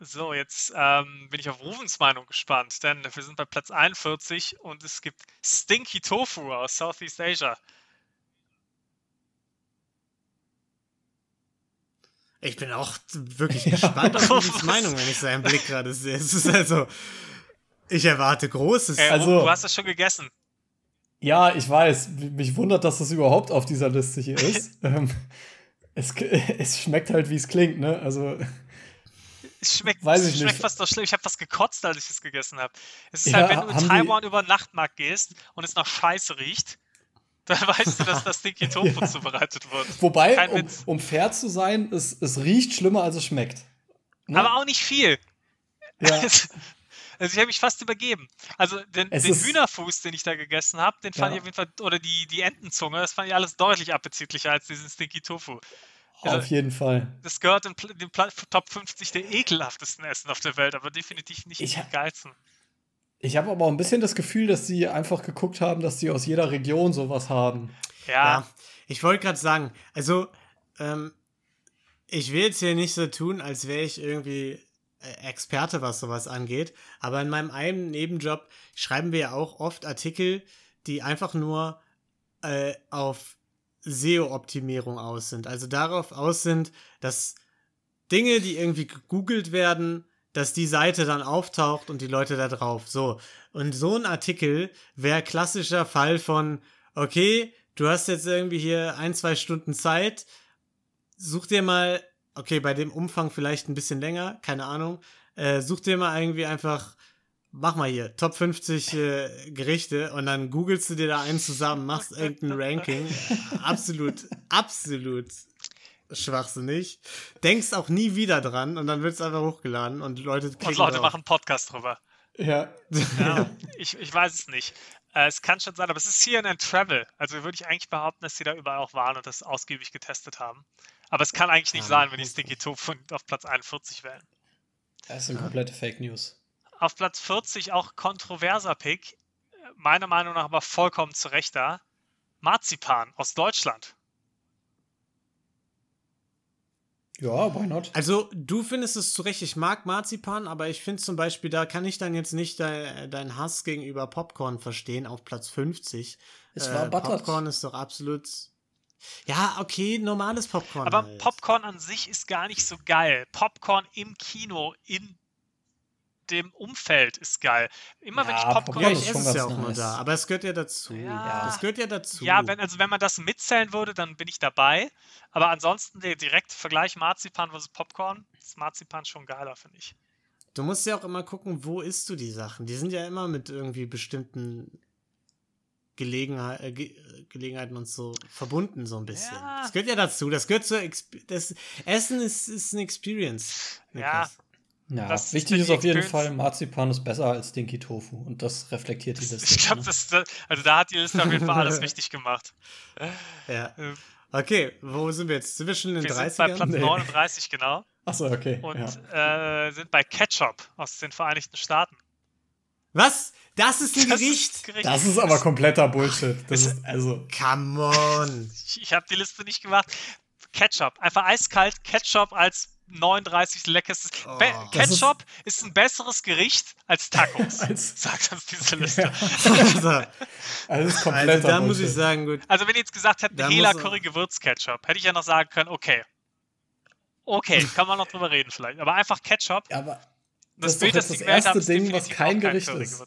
So, jetzt ähm, bin ich auf Rufens Meinung gespannt, denn wir sind bei Platz 41 und es gibt Stinky Tofu aus Southeast Asia. Ich bin auch wirklich Ja. gespannt auf Was? Meinung, wenn ich seinen Blick gerade sehe. Es ist also, ich erwarte Großes. Äh, Also- Rufen, du hast das schon gegessen. Ja, ich weiß. Mich wundert, dass das überhaupt auf dieser Liste hier ist. ähm, es, es schmeckt halt, wie es klingt, ne? Also, Es schmeckt, Weiß es ich schmeckt nicht. fast doch schlimm. Ich habe fast gekotzt, als ich es gegessen habe. Es ist Ja, halt, wenn du in die- Taiwan über den Nachtmarkt gehst und es nach Scheiße riecht, dann weißt du, dass das Stinky Tofu Ja. zubereitet wird. wobei, um, um fair zu sein, es, es riecht schlimmer, als es schmeckt. Ne? Aber auch nicht viel. ja, Also ich habe mich fast übergeben. Also den, den Hühnerfuß, den ich da gegessen habe, den fand Ja. ich auf jeden Fall, oder die, die Entenzunge, das fand ich alles deutlich appetitlicher als diesen Stinky Tofu. Also- auf jeden Fall. Das gehört in den Top 50 der ekelhaftesten Essen auf der Welt, aber definitiv nicht Ich die geilsten. Ich habe aber auch ein bisschen das Gefühl, dass sie einfach geguckt haben, dass sie aus jeder Region sowas haben. Ja, Ja, ich wollte gerade sagen, also, ähm, ich will jetzt hier nicht so tun, als wäre ich irgendwie äh, Experte, was sowas angeht, aber in meinem einen Nebenjob schreiben wir ja auch oft Artikel, die einfach nur äh, auf SEO-Optimierung aus sind. Also darauf aus sind, dass Dinge, die irgendwie gegoogelt werden, dass die Seite dann auftaucht und die Leute da drauf. So. Und so ein Artikel wäre klassischer Fall von, okay, du hast jetzt irgendwie hier ein, zwei Stunden Zeit, such dir mal, okay, bei dem Umfang vielleicht ein bisschen länger, keine Ahnung, äh, such dir mal irgendwie einfach, mach mal hier, Top 50 äh, Gerichte und dann googelst du dir da einen zusammen, machst irgendein Ranking. absolut, absolut schwachsinnig. Denkst auch nie wieder dran und dann wird es einfach hochgeladen und Leute Und Leute drauf. machen einen Podcast drüber. Ja. Ja, ich, ich weiß es nicht. Äh, es kann schon sein, aber es ist CNN Travel. Also würde ich eigentlich behaupten, dass sie da überall auch waren und das ausgiebig getestet haben. Aber es kann eigentlich nicht Ja, sein, wenn die Sticky Tofu auf Platz 41 wählen. Das sind komplette Fake News. Auf Platz 40 auch kontroverser Pick. Meiner Meinung nach aber vollkommen zu Recht da. Marzipan aus Deutschland. Ja, why not? Also, du findest es zu Recht, ich mag Marzipan, aber ich finde zum Beispiel, da kann ich dann jetzt nicht de deinen Hass gegenüber Popcorn verstehen, auf Platz 50. Es war buttert. Popcorn ist doch absolut. Ja, okay, normales Popcorn. Aber halt. Popcorn an sich ist gar nicht so geil. Popcorn im Kino, in dem Umfeld ist geil. Immer wenn Ja, ich Popcorn. Ja, ist ich esse es ja auch nur nice. da. Aber es gehört ja dazu. Ja. Das gehört ja dazu. Ja, wenn, also wenn man das mitzählen würde, dann bin ich dabei. Aber ansonsten der direkte Vergleich Marzipan versus Popcorn, ist Marzipan schon geiler, finde ich. Du musst ja auch immer gucken, wo isst du die Sachen. Die sind ja immer mit irgendwie bestimmten Gelegenheit, äh, Ge Gelegenheiten und so verbunden, so ein bisschen. Ja. Das gehört ja dazu. Das gehört zur das Essen ist, ist eine Experience. Ja. Niklas. Ja, Das wichtig ist auf jeden Experience- Fall, Marzipan ist besser als Dinky Tofu. Und das reflektiert die Liste. Ich glaube, ne? also da hat die Liste auf jeden Fall alles richtig gemacht. Ja. Äh, Okay, wo sind wir jetzt? Sind wir schon in den Wir 30ern? sind bei Platz Nee. 39, genau. Achso, okay. Und ja. äh, sind bei Ketchup aus den Vereinigten Staaten. Was? Das ist ein Das Gericht? ist Gericht. Das ist aber kompletter Bullshit. Das ist also. Come on. Ich, ich habe die Liste nicht gemacht. Ketchup. Einfach eiskalt Ketchup als 39 leckerstes. Oh. Das ist- Ketchup ist, ein besseres Gericht als Tacos. Als, sagt uns diese Liste. Also, also das kompletter also da muss ich sagen, gut. Also wenn ihr jetzt gesagt hättet, Hela Curry Gewürzketchup, hätte ich ja noch sagen können, okay. Okay, kann man noch drüber reden vielleicht. Aber einfach Ketchup. Ja, aber Das, ist Bild, das das erste Ding, was kein Gericht Curry ist.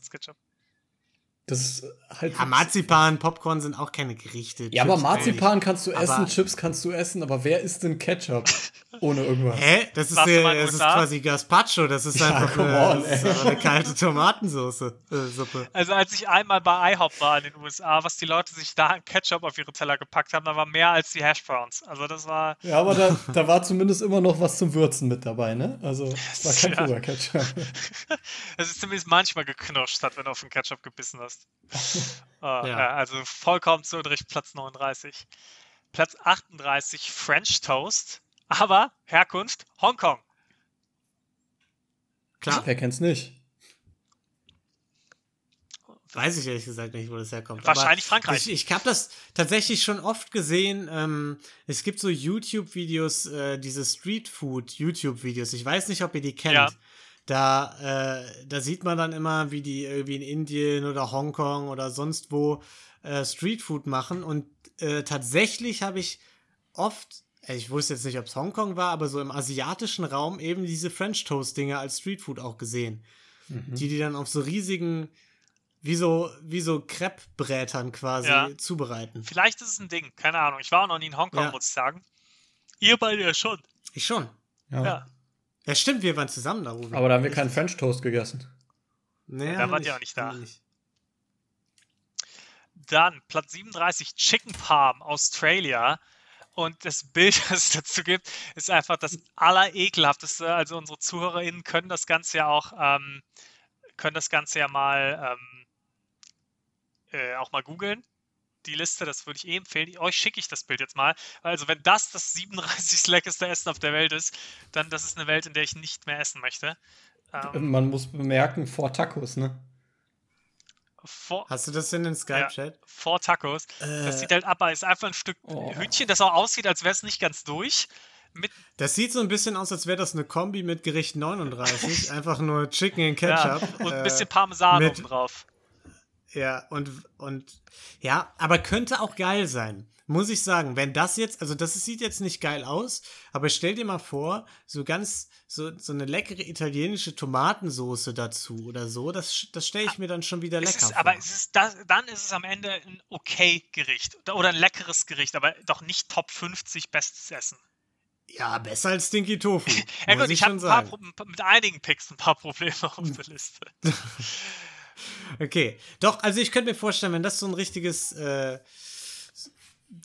Das ist halt. Ja, Marzipan, Popcorn sind auch keine Gerichte. Ja, aber Chips Marzipan kannst du Aber- essen, Chips kannst du essen, aber wer isst denn Ketchup ohne irgendwas? Hä? Das ist, äh, das ist quasi Gazpacho. Das ist Ja, einfach on, ist einfach eine kalte Tomatensauce. Äh, Suppe. Also als ich einmal bei IHOP war in den USA, was die Leute sich da an Ketchup auf ihre Teller gepackt haben, da war mehr als die Hash Browns. Also das war, Ja, aber da, da war zumindest immer noch was zum Würzen mit dabei, ne? Also, es war kein Ja. purer Ketchup. es ist zumindest manchmal geknirscht hat, wenn du auf den Ketchup gebissen hast. Ah, Ja. ja. also vollkommen zu Unrecht Platz 39. Platz 38 French Toast, aber Herkunft Hongkong. Klar, Wer kennt's nicht? weiß ich ehrlich gesagt nicht, wo das herkommt. Wahrscheinlich Aber Frankreich. Ich, ich habe das tatsächlich schon oft gesehen. Ähm, es gibt so YouTube-Videos, äh, diese Street-Food-YouTube-Videos. Ich weiß nicht, ob ihr die kennt. Ja. Da, äh, da sieht man dann immer, wie die irgendwie in Indien oder Hongkong oder sonst wo äh, Streetfood machen. Und äh, tatsächlich habe ich oft, äh, ich wusste jetzt nicht, ob es Hongkong war, aber so im asiatischen Raum eben diese French Toast-Dinger als Streetfood auch gesehen. Die die dann auf so riesigen, wie so, wie so Crepe-Brätern quasi Ja. zubereiten. Vielleicht ist es ein Ding, keine Ahnung. Ich war auch noch nie in Hongkong, Ja. muss ich sagen. Ihr beide ja schon. Ich schon. Ja. Ja. Ja, stimmt, wir waren zusammen da oben. Aber da haben wir keinen French Toast gegessen. nee, da wart ihr auch nicht da. nicht. Dann Platz 37 Chicken Palm Australia. Und das Bild, das es dazu gibt, ist einfach das allerekelhafteste. Also unsere ZuhörerInnen können das Ganze ja auch, ähm, können das Ganze ja mal ähm, äh, auch mal googeln. Die Liste, das würde ich eh empfehlen. Euch schicke ich das Bild jetzt mal. Also wenn das das 37 leckerste Essen auf der Welt ist, dann das ist eine Welt, in der ich nicht mehr essen möchte. Ähm, Man muss bemerken, vor Tacos, ne? vor, Hast du das in den Skype-Chat? vor Tacos. Das Äh, sieht halt ab, ist einfach ein Stück Oh. Hühnchen, das auch aussieht, als wäre es nicht ganz durch. Mit, Das sieht so ein bisschen aus, als wäre das eine Kombi mit Gericht 39. Einfach nur Chicken in Ketchup. ja, und ein äh, bisschen Parmesan mit- oben drauf. Ja, und, und ja, aber könnte auch geil sein. muss ich sagen, wenn das jetzt, also das sieht jetzt nicht geil aus, aber stell dir mal vor, so ganz, so, so eine leckere italienische Tomatensoße dazu oder so, das, das stelle ich mir dann schon wieder lecker ist, vor. aber ist das, dann ist es am Ende ein okay Gericht oder- ein leckeres Gericht, aber doch nicht Top 50 bestes Essen. ja, besser als Stinky Tofu. Ja muss gut, ich ich habe ein mit einigen Picks ein paar Probleme auf der Liste. Okay, doch, also ich könnte mir vorstellen, wenn das so ein richtiges, äh,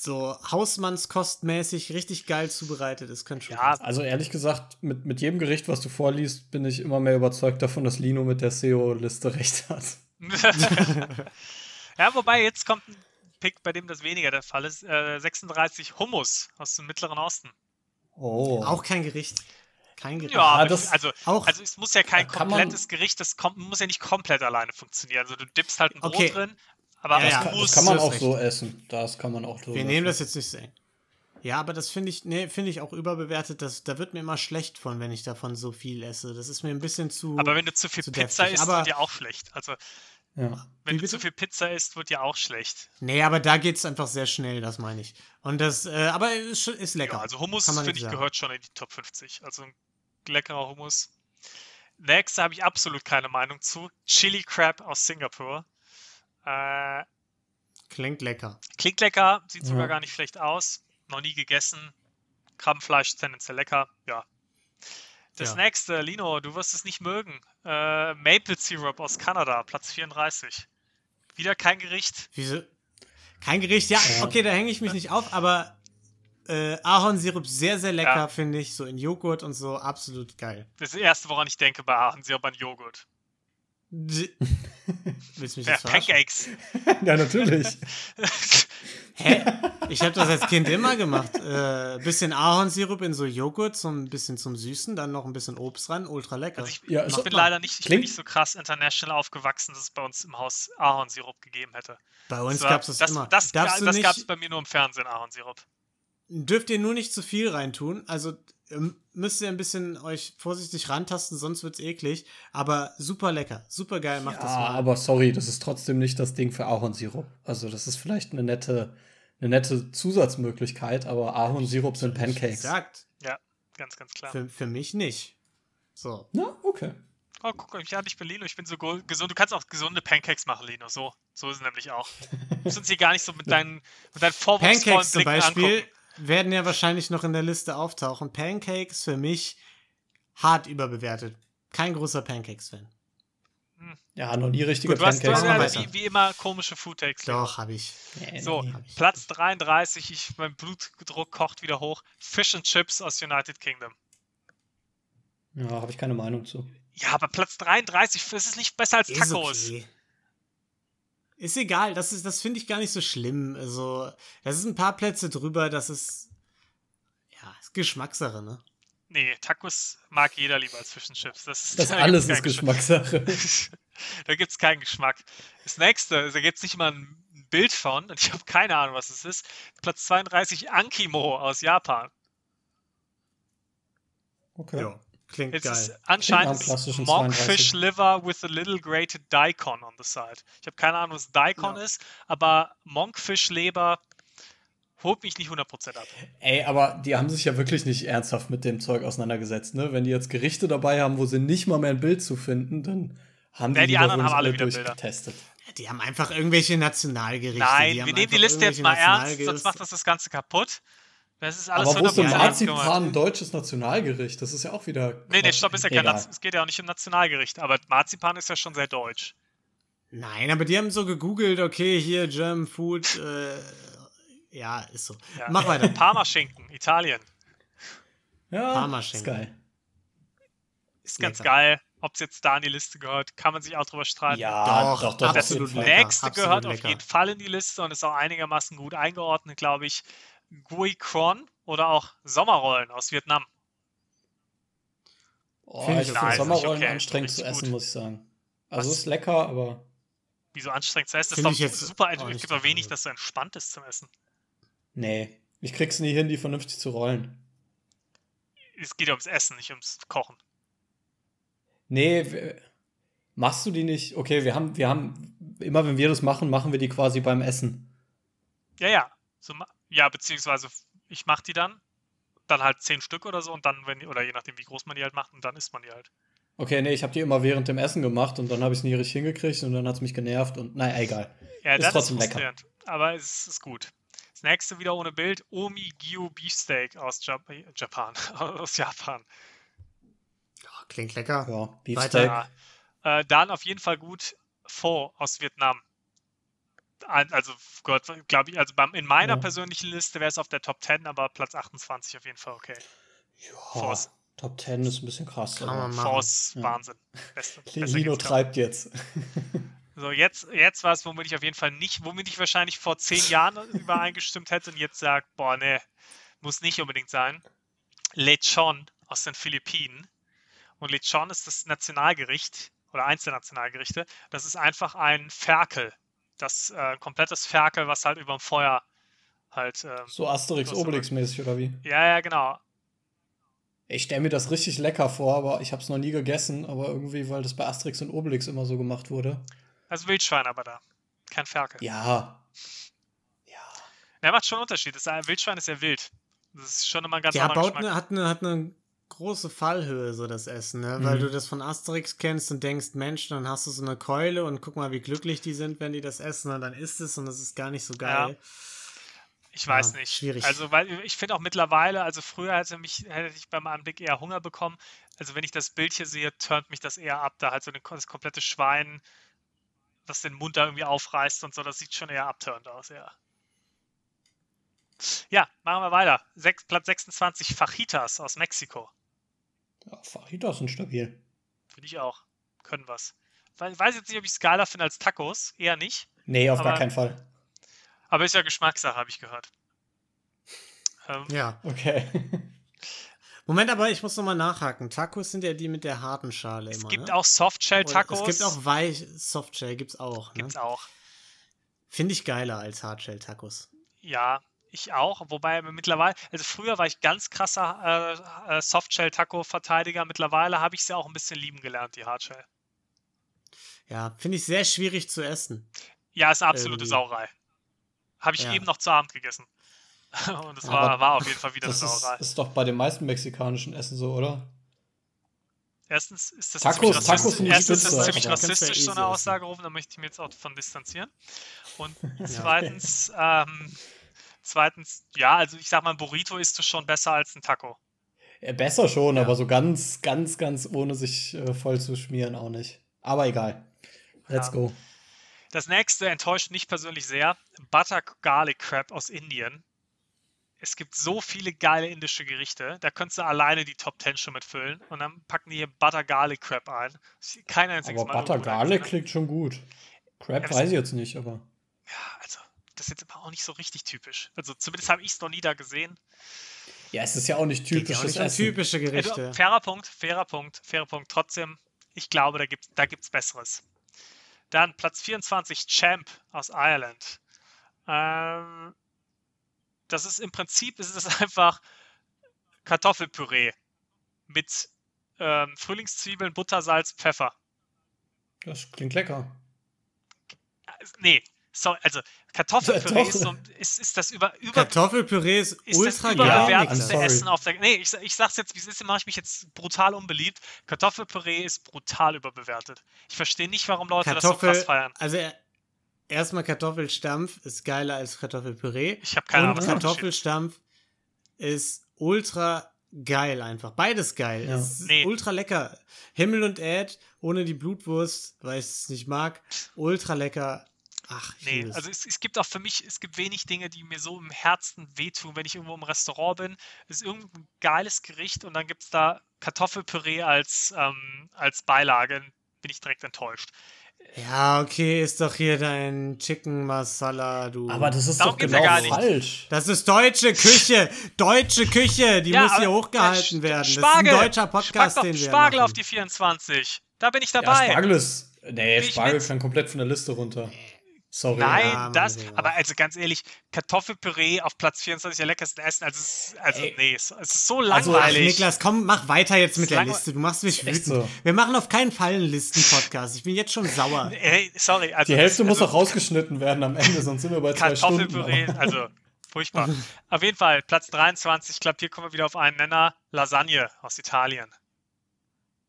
so Hausmannskostmäßig richtig geil zubereitet ist, könnte schon. Ja, Also ehrlich gesagt, mit, mit jedem Gericht, was du vorliest, bin ich immer mehr überzeugt davon, dass Lino mit der SEO-Liste recht hat. ja, wobei jetzt kommt ein Pick, bei dem das weniger der Fall ist. Äh, 36 Hummus aus dem Mittleren Osten. Oh. Auch kein Gericht. Kein Gericht. Ja, aber das- also, auch- also es muss ja kein kann man- komplettes Gericht, das kommt, muss ja nicht komplett alleine funktionieren. Also du dippst halt ein Brot Okay. drin, aber Ja, das, ja. kann, Hummus das kann man auch so essen. Das kann man auch so Wir essen. nehmen das jetzt nicht so eng. Ja, aber das finde ich, nee, finde ich auch überbewertet. Das, da wird mir immer schlecht von, wenn ich davon so viel esse. Das ist mir ein bisschen zu. aber wenn du zu viel zu Pizza deftig. isst, Aber- wird dir auch schlecht. Also Ja. wenn Wie du zu viel Pizza isst, wird dir auch schlecht. nee, aber da geht es einfach sehr schnell, das meine ich. Und das, äh, aber ist, ist lecker. Ja, also Hummus, finde ich, sagen. gehört schon in die Top 50. Also ein leckerer Hummus. Nächste habe ich absolut keine Meinung zu. Chili Crab aus Singapur. Äh, Klingt lecker. klingt lecker, sieht sogar Ja. gar nicht schlecht aus. Noch nie gegessen. Krabbenfleisch tendenziell lecker. Ja. Das Ja. nächste, Lino, du wirst es nicht mögen. Äh, Maple Syrup aus Kanada, Platz 34. Wieder kein Gericht. Wieso? Kein Gericht, Ja. okay, da hänge ich mich nicht auf, aber äh, Ahornsirup sehr, sehr lecker, Ja. finde ich. So in Joghurt und so, absolut geil. Das erste, woran ich denke bei Ahornsirup an Joghurt. D Willst du mich Ja, jetzt verarschen? Pancakes. ja, natürlich. Hä? Ich habe das als Kind immer gemacht. Äh, bisschen Ahornsirup in so Joghurt, so ein bisschen zum Süßen, dann noch ein bisschen Obst ran, ultra lecker. Also ich, Ja, ich ist bin leider nicht, ich bin nicht so krass international aufgewachsen, dass es bei uns im Haus Ahornsirup gegeben hätte. Bei uns gab es das, das immer. Das, das gab es bei mir nur im Fernsehen, Ahornsirup. Dürft ihr nur nicht zu viel reintun. Also ähm, müsst ihr ein bisschen euch vorsichtig rantasten, sonst wird's eklig. Aber super lecker, super geil, macht das Ja, mal. aber sorry, das ist trotzdem nicht das Ding für Ahornsirup. Also das ist vielleicht eine nette, eine nette Zusatzmöglichkeit, aber Ahornsirup sind Pancakes. Sagt, Ja, ganz, ganz klar. für, für mich nicht. So. Na, okay. Oh, guck mal, ja, ich bin Lino, ich bin so gesund. Du kannst auch gesunde Pancakes machen, Lino. So, so ist es nämlich auch. Du musst uns hier gar nicht so mit deinen, mit deinen vorwurfsvollen Pancakes zum Beispiel angucken. Werden ja wahrscheinlich noch in der Liste auftauchen. Pancakes für mich hart überbewertet. Kein großer Pancakes-Fan. Ja, noch nie richtige Gut, du hast, du Pancakes. hast ja, wie, wie immer komische Food-Takes. Doch, habe ich. Nee, So, nee. Platz 33, ich, mein Blutdruck kocht wieder hoch. Fish and Chips aus United Kingdom. Ja, habe ich keine Meinung zu. Ja, aber Platz 33, das ist nicht besser als Ist Tacos. okay. Ist egal, das, ist, das finde ich gar nicht so schlimm. Also, das ist ein paar Plätze drüber, das ist. Ja, ist Geschmackssache, ne? Nee, Tacos mag jeder lieber als Fish and Chips. Das, ist, Das da alles ist. Geschmackssache. da gibt es keinen Geschmack. Das nächste, da gibt es nicht mal ein Bild von, und ich habe keine Ahnung, was es ist. Platz 32, Ankimo aus Japan. Okay. Ja, klingt Jetzt geil. anscheinend ist klassischen Monk 32. Fish Liver with a little grated Daikon on the side. Ich habe keine Ahnung, was Daikon Ja. ist, aber Monkfish Leber holt mich nicht 100% ab. Ey, aber die haben sich ja wirklich nicht ernsthaft mit dem Zeug auseinandergesetzt, ne? Wenn die jetzt Gerichte dabei haben, wo sie nicht mal mehr ein Bild zu finden, dann haben die, Ja, die lieber anderen haben alle wieder durchgetestet. Die haben einfach irgendwelche Nationalgerichte. Nein, die wir nehmen die Liste jetzt mal ernst, sonst macht das das Ganze kaputt. Das ist alles Aber wo ist denn 100% Marzipan deutsches Nationalgericht? Das ist ja auch wieder. Nee, nee, stopp, ist ja kein. Naz- es geht ja auch nicht um Nationalgericht, aber Marzipan ist ja schon sehr deutsch. Nein, aber die haben so gegoogelt, okay, hier German Food, äh, ja, ist so. Ja. Mach weiter. Parmaschinken, Italien. Ja, Parmaschinken. ist geil. Ist ganz Lecker. geil. Ob es jetzt da in die Liste gehört, kann man sich auch drüber streiten. Ja, Doch, doch, doch, Das absolut jeden lecker. Nächste absolut gehört auf jeden Fall in die Liste und ist auch einigermaßen gut eingeordnet, glaube ich. Gui Kron oder auch Sommerrollen aus Vietnam. Oh, Finde ich ich finde nice, Sommerrollen okay, anstrengend zu essen, gut. muss ich sagen. Also Was? ist lecker, aber Wie so anstrengend zu essen. Das ist Finde doch ich jetzt super. auch Es gibt doch wenig, gut. das so entspannt ist zum Essen. nee. Ich krieg's nie hin, die vernünftig zu rollen. Es geht ja ums Essen, nicht ums Kochen. Nee, machst du die nicht? Okay, wir haben, wir haben, immer wenn wir das machen, machen wir die quasi beim Essen. Ja, ja. So, Ja, beziehungsweise ich mache die dann, dann halt zehn Stück oder so und dann, wenn, oder je nachdem, wie groß man die halt macht, und dann isst man die halt. Okay, nee, ich habe die immer während dem Essen gemacht und dann habe ich es nie richtig hingekriegt und dann hat es mich genervt und naja, egal. Ja, Ist das trotzdem ist lecker. aber es ist gut. Das nächste wieder ohne Bild, Omi Gyu Beefsteak aus Jap Japan, aus Japan. Oh, klingt lecker. Ja, Weiter. Beefsteak. Ja. Äh, dann auf jeden Fall gut Pho aus Vietnam. Also, Gott, glaube ich, also in meiner Ja. persönlichen Liste wäre es auf der Top 10, aber Platz 28 auf jeden Fall okay. Ja, Force. Top 10 ist ein bisschen krass. Kann man. Force, Ja. Wahnsinn. Beste, Lino treibt jetzt. So, jetzt, jetzt war es, womit ich auf jeden Fall nicht, womit ich wahrscheinlich vor zehn Jahren übereingestimmt hätte und jetzt sagt, boah, ne, muss nicht unbedingt sein. Lechon aus den Philippinen. Und Lechon ist das Nationalgericht oder eins der Nationalgerichte. Das ist einfach ein Ferkel. Das äh, komplettes Ferkel, was halt über dem Feuer halt. Ähm, So Asterix Was soll Obelix mäßig oder wie? ja, ja, genau. Ich stelle mir das richtig lecker vor, aber ich habe es noch nie gegessen, aber irgendwie, weil das bei Asterix und Obelix immer so gemacht wurde. Also Wildschwein aber da. Kein Ferkel. Ja. Ja. Der macht schon einen Unterschied. Das ist, Wildschwein ist ja wild. Das ist schon immer ein ganz Ja, anderer baut Geschmack. ne, hat, eine, hat eine große Fallhöhe, so das Essen, ne? Weil Mhm. du das von Asterix kennst und denkst, Mensch, dann hast du so eine Keule und guck mal, wie glücklich die sind, wenn die das essen und dann isst es und das ist gar nicht so geil. Ich weiß Ja, nicht. schwierig. Also, weil ich finde auch mittlerweile, also früher hätte mich, hätte ich beim Anblick eher Hunger bekommen. Also, wenn ich das Bild hier sehe, turnt mich das eher ab. Da halt so eine, das komplette Schwein, das den Mund da irgendwie aufreißt und so, das sieht schon eher abturnt aus, ja. Ja, machen wir weiter. Sechs, Platz 26, Fajitas aus Mexiko. Ja Fajitas sind stabil. Finde ich auch. Können was. Weil- Weiß jetzt nicht, ob ich es geiler finde als Tacos. Eher nicht. Nee, auf Aber- gar keinen Fall. Aber ist ja Geschmackssache, habe ich gehört. Ähm, Ja. Okay. Moment, aber ich muss nochmal nachhaken. Tacos sind ja die mit der harten Schale Es immer. gibt ne? auch Softshell-Tacos. Es gibt auch weich Softshell, gibt's auch. Ne? Gibt's auch. Finde ich geiler als Hardshell-Tacos. Ja, ich auch. Wobei mittlerweile, also früher war ich ganz krasser äh, äh, Softshell-Taco-Verteidiger. Mittlerweile habe ich sie auch ein bisschen lieben gelernt, die Hardshell. Ja, finde ich sehr schwierig zu essen. Ja, ist eine absolute Irgendwie. Sauerei. Habe ich Ja. eben noch zu Abend gegessen. Und es war, war auf jeden Fall wieder eine Das ist, Sauerei. ist doch bei den meisten mexikanischen Essen so, oder? Erstens ist das Tacos- ziemlich Tacos rassistisch, erstens ist das ziemlich ja rassistisch, eh so eine. Aussage rufen, da möchte ich mich jetzt auch davon distanzieren. Und zweitens, ähm, zweitens, ja, also ich sag mal, ein Burrito isst du schon besser als ein Taco. Äh, Besser schon, Ja. aber so ganz, ganz, ganz ohne sich äh, voll zu schmieren auch nicht. Aber egal. Let's Ja. go. Das nächste enttäuscht mich persönlich sehr. Butter Garlic Crab aus Indien. Es gibt so viele geile indische Gerichte. Da könntest du alleine die Top 10 schon mitfüllen. Und dann packen die hier Butter Garlic Crab ein. Kein einziges Aber Mal Butter irgendwo Garlic gesehen. klingt schon gut. Crab Ja, weiß ich jetzt nicht, aber. Ja, also, das ist jetzt aber auch nicht so richtig typisch. Also, zumindest habe ich es noch nie da gesehen. Ja, es ist ja auch nicht Geht ja auch typisches nicht um Essen. typische Also, Gerichte. fairer Punkt, fairer Punkt, fairer Punkt. Trotzdem, ich glaube, da gibt es da gibt's Besseres. Dann Platz 24, Champ aus Ireland. Ähm, das ist im Prinzip, ist es einfach Kartoffelpüree mit ähm, Frühlingszwiebeln, Butter, Salz, Pfeffer. Das klingt lecker. Äh, Nee, sorry, also Kartoffelpüree ist, so, ist, ist das über, über, Kartoffelpüree ist, ist ultra. Ja, sorry. Essen auf der. Nee, ich, ich sag's jetzt, wie es ist, mache ich mich jetzt brutal unbeliebt. Kartoffelpüree ist brutal überbewertet. Ich verstehe nicht, warum Leute das so Kartoffel, krass feiern. also er- erstmal Kartoffelstampf ist geiler als Kartoffelpüree. Ich habe keine und Ahnung, Unterschied Kartoffelstampf ist ultra geil einfach. Beides geil. Ja. Es ist Nee. ultra lecker. Himmel und Erd ohne die Blutwurst, weil ich es nicht mag. Ultra lecker. Ach, Nee, also es, es gibt auch für mich, es gibt wenig Dinge, die mir so im Herzen wehtun, wenn ich irgendwo im Restaurant bin. Es ist irgendein geiles Gericht und dann gibt es da Kartoffelpüree als, ähm, als Beilage. Dann bin ich direkt enttäuscht. ja, okay, ist doch hier dein Chicken Masala, du. Aber das ist Darum doch ja genau gar nicht. falsch. das ist deutsche Küche. Deutsche Küche. Die Ja, muss hier aber- hochgehalten Sch- werden. Das Spargel, ist ein deutscher Podcast, doch den wir Spargel machen. auf die 24. Da bin ich Ja, dabei. Spargel ist. Nee, Spargel kann komplett von der Liste runter. Sorry. Nein, Mann, das, Digga. aber also ganz ehrlich, Kartoffelpüree auf Platz 24 der leckersten Essen, also, es ist, also Ey. nee, es, es ist so Also, langweilig. Niklas, komm, mach weiter jetzt mit der Liste. Du machst mich wütend. so. Wir machen auf keinen Fall einen Listen-Podcast. Ich bin jetzt schon sauer. Ey, sorry, also Die Hälfte das- muss also auch rausgeschnitten werden am Ende, sonst sind wir bei zwei Stunden. Kartoffelpüree, also Furchtbar. auf jeden Fall, Platz 23, ich glaube, hier kommen wir wieder auf einen Nenner. Lasagne aus Italien.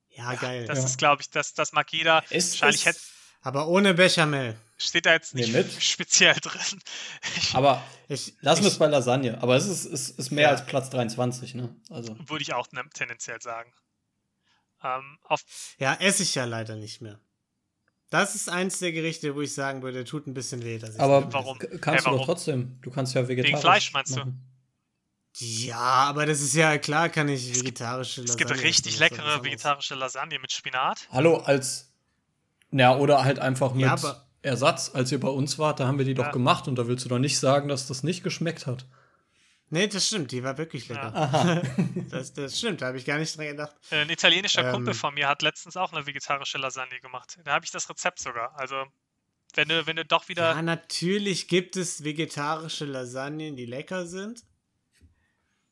Ja, geil. Das Ja. ist, glaube ich, das, das mag jeder. Ist, Wahrscheinlich ist, hätte, Aber ohne Bechamel. steht da jetzt Nee, nicht mit. speziell drin. Ich, aber Ich, lassen wir es bei Lasagne. Aber es ist, ist, ist mehr Ja. als Platz 23, ne? Also. würde ich auch ne- tendenziell sagen. Ähm, auf, Ja, esse ich ja leider nicht mehr. Das ist eins der Gerichte, wo ich sagen würde, tut ein bisschen weh. Aber Warum? kannst Hey, du doch warum? trotzdem. Du kannst ja vegetarisch. Fleisch, meinst du? machen. Ja, aber das ist ja klar, kann ich vegetarische es gibt Lasagne richtig essen, das ist leckere vegetarische Lasagne mit Spinat. Hallo, als. Ja, oder halt einfach mit Ja, Ersatz. Als ihr bei uns wart, da haben wir die doch Ja. gemacht und da willst du doch nicht sagen, dass das nicht geschmeckt hat. Nee, das stimmt, die war wirklich lecker. Aha. Das, das stimmt, da habe ich gar nicht dran gedacht. Äh, Ein italienischer Ähm. Kumpel von mir hat letztens auch eine vegetarische Lasagne gemacht. Da habe ich das Rezept sogar. Also, wenn du, wenn du doch wieder. Ja, natürlich gibt es vegetarische Lasagnen, die lecker sind.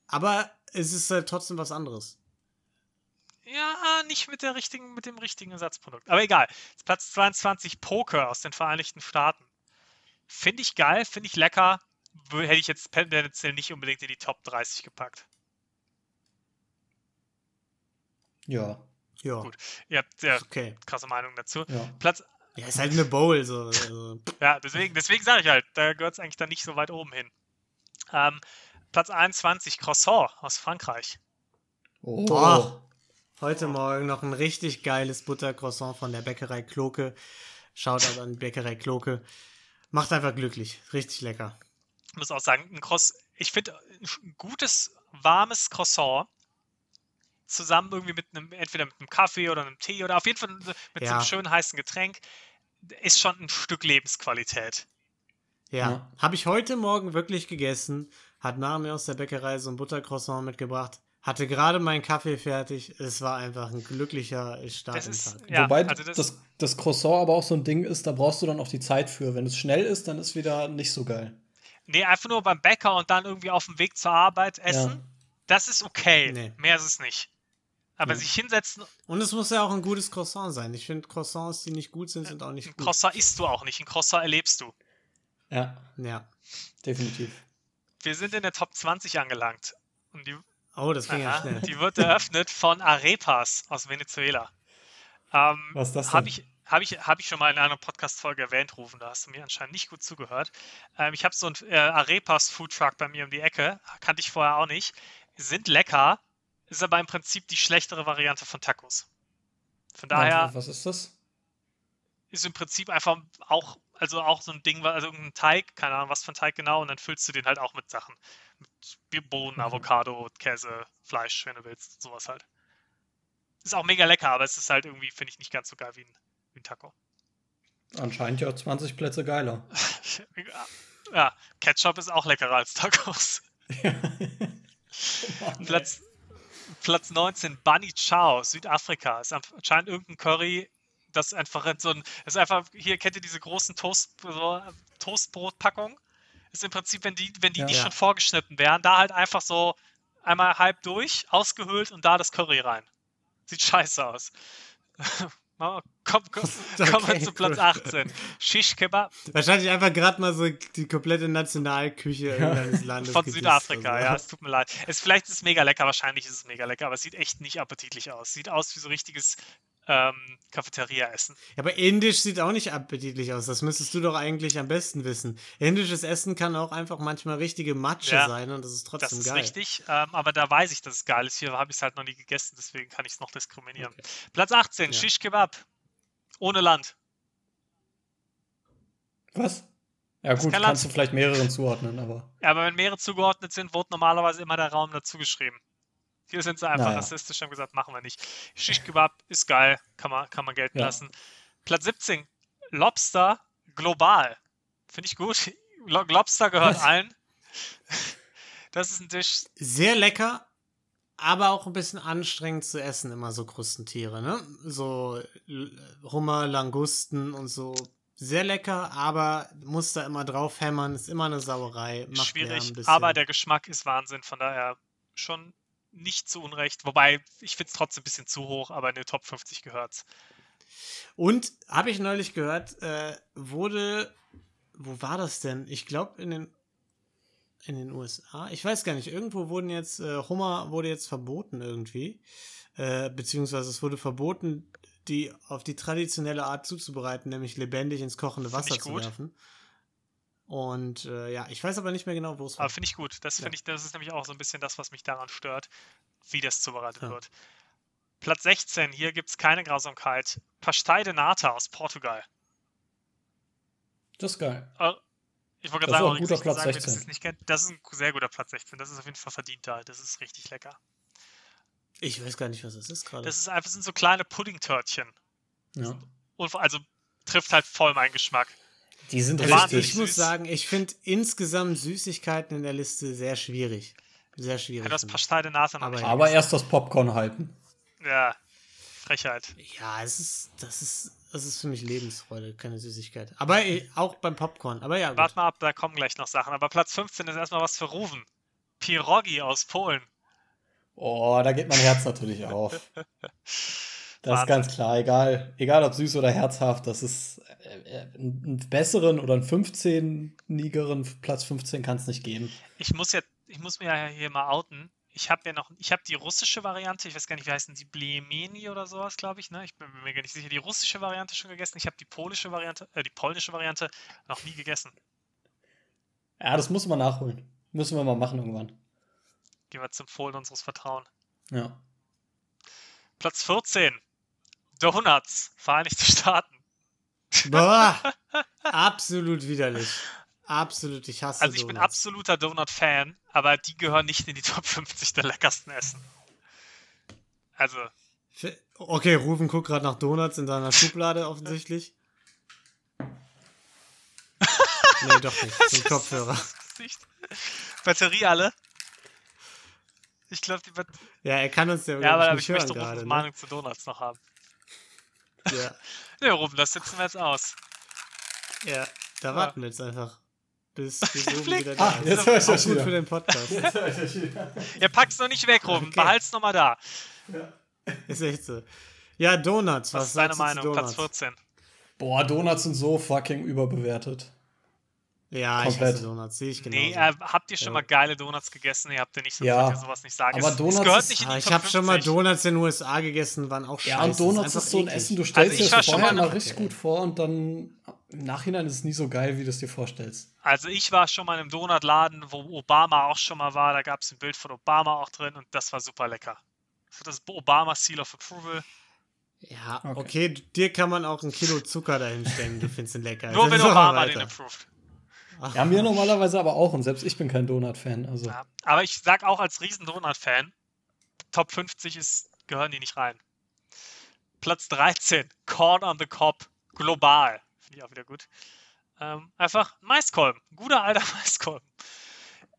Aber es ist halt trotzdem was anderes. Ja, nicht mit der richtigen, mit dem richtigen Ersatzprodukt. Aber egal. Platz 22 Poker aus den Vereinigten Staaten. Finde ich geil, finde ich lecker. Hätte ich jetzt tendenziell nicht unbedingt in die Top 30 gepackt. Ja, Ja, Gut. Ihr habt sehr okay. krasse Meinung dazu. ja. Platz, Ja, ist halt eine Bowl. So, also. ja, deswegen, deswegen sage ich halt, da gehört es eigentlich dann nicht so weit oben hin. Ähm, Platz 21, Croissant aus Frankreich. Oh. Boah. Heute Morgen noch ein richtig geiles Buttercroissant von der Bäckerei Kloke. Shoutout an die Bäckerei Kloke. Macht einfach glücklich. Richtig lecker. Ich muss auch sagen, ein Cross, ich finde ein gutes, warmes Croissant zusammen irgendwie mit einem, entweder mit einem Kaffee oder einem Tee oder auf jeden Fall mit so Ja. einem schönen heißen Getränk, ist schon ein Stück Lebensqualität. Ja, Ja. habe ich heute Morgen wirklich gegessen. Hat Mara mir aus der Bäckerei so ein Buttercroissant mitgebracht. Hatte gerade meinen Kaffee fertig. Es war einfach ein glücklicher Start Das im ist, Tag. ja, Wobei also das, das, das Croissant aber auch so ein Ding ist, da brauchst du dann auch die Zeit für. Wenn es schnell ist, dann ist wieder nicht so geil. nee, einfach nur beim Bäcker und dann irgendwie auf dem Weg zur Arbeit essen, Ja. das ist okay. Nee. Mehr ist es nicht. Aber Ja. sich hinsetzen, Und es muss ja auch ein gutes Croissant sein. Ich finde, Croissants, die nicht gut sind, sind auch nicht ein gut. Croissant isst du auch nicht, ein Croissant erlebst du. Ja, Ja. definitiv. Wir sind in der Top 20 angelangt. Und die, Oh, das ging ja Aha, schnell. die wird eröffnet von Arepas aus Venezuela. Ähm, Was ist das Habe denn? ich, hab ich, hab ich schon mal in einer Podcast-Folge erwähnt, Rufen. Da hast du mir anscheinend nicht gut zugehört. Ähm, ich habe so einen äh, Arepas Food Truck bei mir um die Ecke. Kannte ich vorher auch nicht. Sind lecker, ist aber im Prinzip die schlechtere Variante von Tacos. Von daher Was ist das? ist im Prinzip einfach auch, also auch so ein Ding, also irgendein Teig, keine Ahnung, was für ein Teig genau, und dann füllst du den halt auch mit Sachen. Mit Bohnen, Mhm. Avocado, Käse, Fleisch, wenn du willst, sowas halt. Ist auch mega lecker, aber es ist halt irgendwie, finde ich, nicht ganz so geil wie ein, wie ein Taco. Anscheinend ja 20 Plätze geiler. Ja, Ketchup ist auch leckerer als Tacos. Platz, Platz 19, Bunny Chow, Südafrika. Ist anscheinend irgendein Curry, das einfach in so ein, ist einfach, hier kennt ihr diese großen Toast, so Toastbrotpackungen? Ist im Prinzip, wenn die, wenn die Ja. nicht Ja. schon vorgeschnitten wären, da halt einfach so einmal halb durch, ausgehöhlt und da das Curry rein. Sieht scheiße aus. Komm, komm, komm, kommen wir Okay, zu Platz cool. 18. Shish Kebab Wahrscheinlich einfach gerade mal so die komplette Nationalküche irgendeines Landes. von. Südafrika, Also, ja, es tut mir leid. Es, vielleicht ist es mega lecker, wahrscheinlich ist es mega lecker, aber es sieht echt nicht appetitlich aus. Sieht aus wie so richtiges ähm, Cafeteria-Essen. Aber indisch sieht auch nicht appetitlich aus. Das müsstest du doch eigentlich am besten wissen. Indisches Essen kann auch einfach manchmal richtige Matsche Ja, sein und das ist trotzdem Das ist geil. richtig, ähm, aber da weiß ich, dass es geil ist. Hier habe ich es halt noch nie gegessen, deswegen kann ich es noch diskriminieren. Platz 18, Ja. Shish Kebab. Ohne Land. Was? Ja gut, kannst Land. du vielleicht mehreren zuordnen, aber Ja, aber wenn mehrere zugeordnet sind, wurde normalerweise immer der Raum dazu geschrieben. Hier sind sie einfach Naja. rassistisch und haben gesagt, machen wir nicht. Shish Kebab ist geil, kann man, kann man gelten Ja. lassen. Platz 17, Lobster global. Finde ich gut. Lo Lobster gehört Was? allen. Das ist ein Tisch. Sehr lecker, aber auch ein bisschen anstrengend zu essen, immer so Krustentiere, ne? So L- Hummer, Langusten und so. Sehr lecker, aber muss da immer drauf hämmern, ist immer eine Sauerei. Macht schwierig, aber der Geschmack ist Wahnsinn, von daher schon nicht zu Unrecht. Wobei, ich finde es trotzdem ein bisschen zu hoch, aber in den Top 50 gehört Und habe ich neulich gehört, äh, wurde, wo war das denn? Ich glaube in den in den USA? Ich weiß gar nicht. Irgendwo wurden jetzt, äh, Hummer wurde jetzt verboten irgendwie. Äh, beziehungsweise es wurde verboten, die auf die traditionelle Art zuzubereiten, nämlich lebendig ins kochende Wasser zu werfen. Und äh, ja, ich weiß aber nicht mehr genau, wo es war. Aber finde ich gut. Das Ja. finde ich, das ist nämlich auch so ein bisschen das, was mich daran stört, wie das zubereitet Ja. wird. Platz 16, hier gibt es keine Grausamkeit. Pastei de Nata aus Portugal. Das ist geil. Äh, Ich wollte Das ist gerade sagen, ein guter Platz sagen, wer das 16. jetzt nicht kennt. Das ist ein sehr guter Platz 16. Das ist auf jeden Fall verdienter. Das ist richtig lecker. Ich weiß gar nicht, was das ist gerade. Das ist einfach das sind so kleine Puddingtörtchen. Ja. Und also trifft halt voll meinen Geschmack. Die sind Also wahnsinnig ich muss sagen, ich finde insgesamt Süßigkeiten in der Liste sehr schwierig. Sehr Ja, schwierig. ich. Pastei de Nata noch Aber ja. Aber erst das Popcorn halten. Ja, Frechheit. Ja, es ist, das ist, das ist für mich Lebensfreude, keine Süßigkeit. Aber eh, auch beim Popcorn. Aber ja, gut. Warte mal ab, da kommen gleich noch Sachen. Aber Platz 15 ist erstmal was für Ruven. Pierogi aus Polen. Oh, da geht mein Herz natürlich auf. Das Wahnsinn. ist ganz klar, egal, egal ob süß oder herzhaft, das ist äh, äh, einen besseren oder einen 15-nigeren Platz 15 kann es nicht geben. Ich muss jetzt, ich muss mir ja hier mal outen. Ich habe ja noch, ich habe die russische Variante, ich weiß gar nicht, wie heißen die, Blemeni oder sowas, glaube ich, ne? Ich bin mir gar nicht sicher, die russische Variante schon gegessen. Ich habe die polische Variante, äh, die polnische Variante noch nie gegessen. Ja, das muss man nachholen. Müssen wir mal machen irgendwann. Gehen wir zum Fohlen unseres Vertrauens. Ja. Platz 14. Donuts, Vereinigte Staaten. Boah, absolut widerlich. Absolut, ich hasse Also ich bin Donuts. absoluter Donut-Fan, aber die gehören nicht in die Top 50 der leckersten Essen. Also, Okay, Rufen guckt gerade nach Donuts in seiner Schublade offensichtlich. nee, doch nicht. Zum Kopfhörer. Batterie alle. Ich glaube, die Bat Ja, er kann uns ja, Ja, aber ich nicht möchte Rufens. Ne? Meinung zu Donuts noch haben. Ja, Ne, Rufen, das setzen wir jetzt aus. ja, da warten wir jetzt einfach. Bis, bis oben Flick. wieder da Ah, ist. jetzt ich das gut wieder. für den Podcast. Ihr packt's noch nicht weg, Rufen. Okay. Behalt's noch mal da. Ist echt so. Ja, Donuts. Was, Was, ist deine Meinung? Platz Donuts? 14. Boah, Donuts sind so fucking überbewertet. Ja, Komplett. ich hasse Donuts. Sehe ich genau. Nee, äh, habt ihr schon Ja. mal geile Donuts gegessen? Ihr habt ja nicht so, Ja. sowas nicht sagen. Aber Donuts es gehört ist- nicht in die Ah, ich Top habe schon mal 50. Donuts in den USA gegessen, waren auch scheiße. Ja, und Donuts einfach ist so ein eklig. Essen, du Also stellst ich dir das schon vorher mal- richtig gut vor und dann im Nachhinein ist es nie so geil, wie du es dir vorstellst. Also ich war schon mal in einem Donutladen, wo Obama auch schon mal war. Da gab es ein Bild von Obama auch drin und das war super lecker. Das Obama Seal of Approval. Ja, Okay. okay. dir kann man auch ein Kilo Zucker dahinstellen, du findest ihn lecker. Nur Also, wenn Obama den approved. Ach, Ja, mir normalerweise aber auch und selbst ich bin kein Donut-Fan. Also, Ja. Aber ich sag auch als riesen Donut-Fan, Top 50 ist, gehören die nicht rein. Platz 13, Corn on the Cob, global. Finde ich auch wieder gut. Ähm, einfach Maiskolben. Guter alter Maiskolben.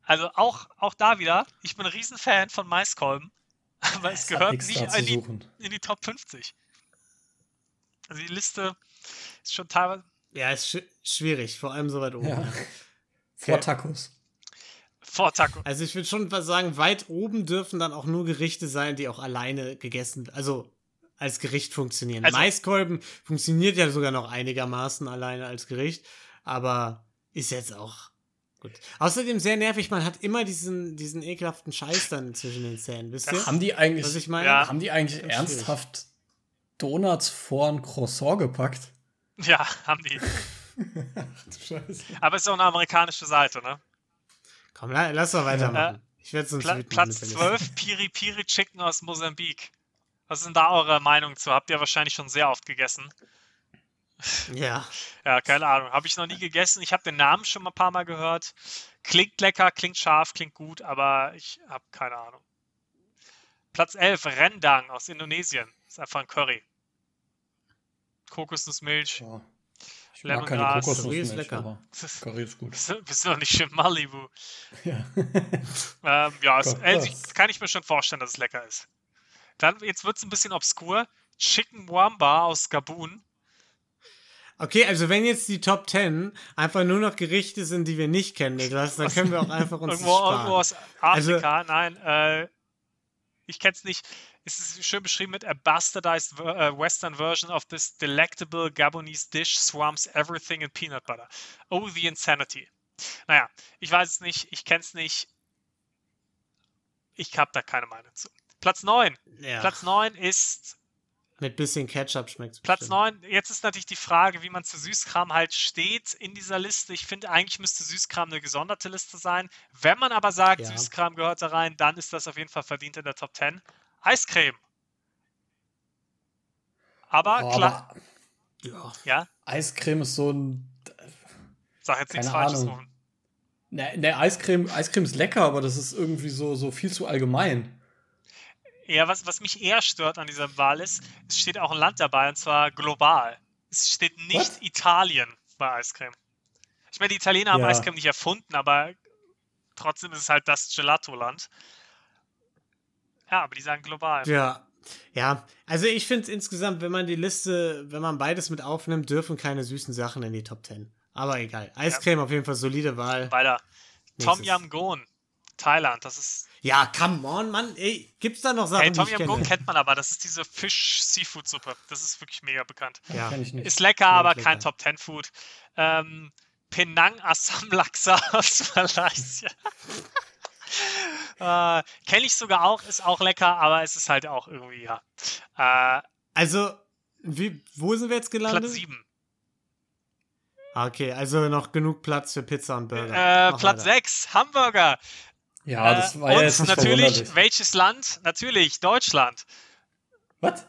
Also auch, auch da wieder, ich bin ein riesen Fan von Maiskolben, aber es hat gehört nicht in die, in die Top 50. Also die Liste ist schon teilweise ja, ist sch schwierig, vor allem so weit oben. Ja. Vor Tacos. vor Taco. Also ich würde schon was sagen, weit oben dürfen dann auch nur Gerichte sein, die auch alleine gegessen, also als Gericht funktionieren. Also- Maiskolben funktioniert ja sogar noch einigermaßen alleine als Gericht, aber ist jetzt auch gut. Außerdem sehr nervig, man hat immer diesen, diesen ekelhaften Scheiß dann zwischen den Zähnen, wisst ihr? Haben die eigentlich, Was ich meine? Ja. haben die eigentlich ernsthaft Donuts vor ein Croissant gepackt? Ja, haben die. Scheiße. Aber es ist auch eine amerikanische Seite, ne? Komm, la lass mal weitermachen. ich werde sonst Pla Platz mit der 12, Piri Piri Chicken aus Mosambik. Was ist denn da eure Meinung zu? Habt ihr wahrscheinlich schon sehr oft gegessen. Ja. Ja, keine Ahnung. Habe ich noch nie gegessen. Ich habe den Namen schon mal ein paar Mal gehört. Klingt lecker, klingt scharf, klingt gut, aber ich habe keine Ahnung. Platz 11, Rendang aus Indonesien. Ist einfach ein Curry. Kokosnussmilch. Ja. Ich mag keine Lemongras. Kokosnuss Curry ist lecker. Curry ist gut. du bist du noch nicht in Malibu? Ja. Ähm, ja, es, äh, ich, kann ich mir schon vorstellen, dass es lecker ist. Dann, jetzt wird es ein bisschen obskur. Chicken Wamba aus Gabun. Okay, also wenn jetzt die Top 10 einfach nur noch Gerichte sind, die wir nicht kennen, Niklas, dann können wir auch einfach uns Irgendwo, das irgendwo sparen. aus Also- Afrika. Nein, äh, ich kenne es nicht. Es ist schön beschrieben mit a bastardized äh, western version of this delectable Gabonese dish swamps everything in peanut butter. Oh, the insanity. Naja, ich weiß es nicht, ich kenne es nicht. Ich habe da keine Meinung zu. Platz 9. Ja. Platz 9 ist Mit bisschen Ketchup schmeckt es Platz 9, jetzt ist natürlich die Frage, wie man zu Süßkram halt steht in dieser Liste. Ich finde, eigentlich müsste Süßkram eine gesonderte Liste sein. Wenn man aber sagt, Ja. Süßkram gehört da rein, dann ist das auf jeden Fall verdient in der Top 10. Eiscreme. Aber Oh, klar, aber Ja. ja, Eiscreme ist so ein. sag jetzt nichts Falsches. Rufen. Ne, ne Eiscreme, Eiscreme ist lecker, aber das ist irgendwie so, so viel zu allgemein. Ja, was, was mich eher stört an dieser Wahl ist, es steht auch ein Land dabei, und zwar global. Es steht nicht What? Italien bei Eiscreme. Ich meine, die Italiener haben Ja. Eiscreme nicht erfunden, aber trotzdem ist es halt das Gelato-Land. Ja, aber die sagen global. Ja. Ja, also ich finde insgesamt, wenn man die Liste, wenn man beides mit aufnimmt, dürfen keine süßen Sachen in die Top 10. Aber egal. Eiscreme auf jeden Fall solide Wahl. Weiter. Tom. Yam Goon, Thailand. Das ist. Ja, come on, Mann. Ey, gibt's da noch Sachen, Hey, Tom Yam Goon kennt man aber. Das ist diese Fisch-Seafood-Suppe. Das ist wirklich mega bekannt. Ja. Kenn ich nicht. Ist lecker, Ja, aber lecker. kein Top 10 Food. Ähm, Penang Assam Laksa aus Malaysia. äh, Kenne ich sogar auch, ist auch lecker, aber es ist halt auch irgendwie, ja. Äh, Also, wie, wo sind wir jetzt gelandet? Platz 7. Ah, Okay, also noch genug Platz für Pizza und Burger. Äh, Platz weiter. 6, Hamburger. Ja, das Äh, war ja und jetzt natürlich, welches Land? Natürlich, Deutschland. Was?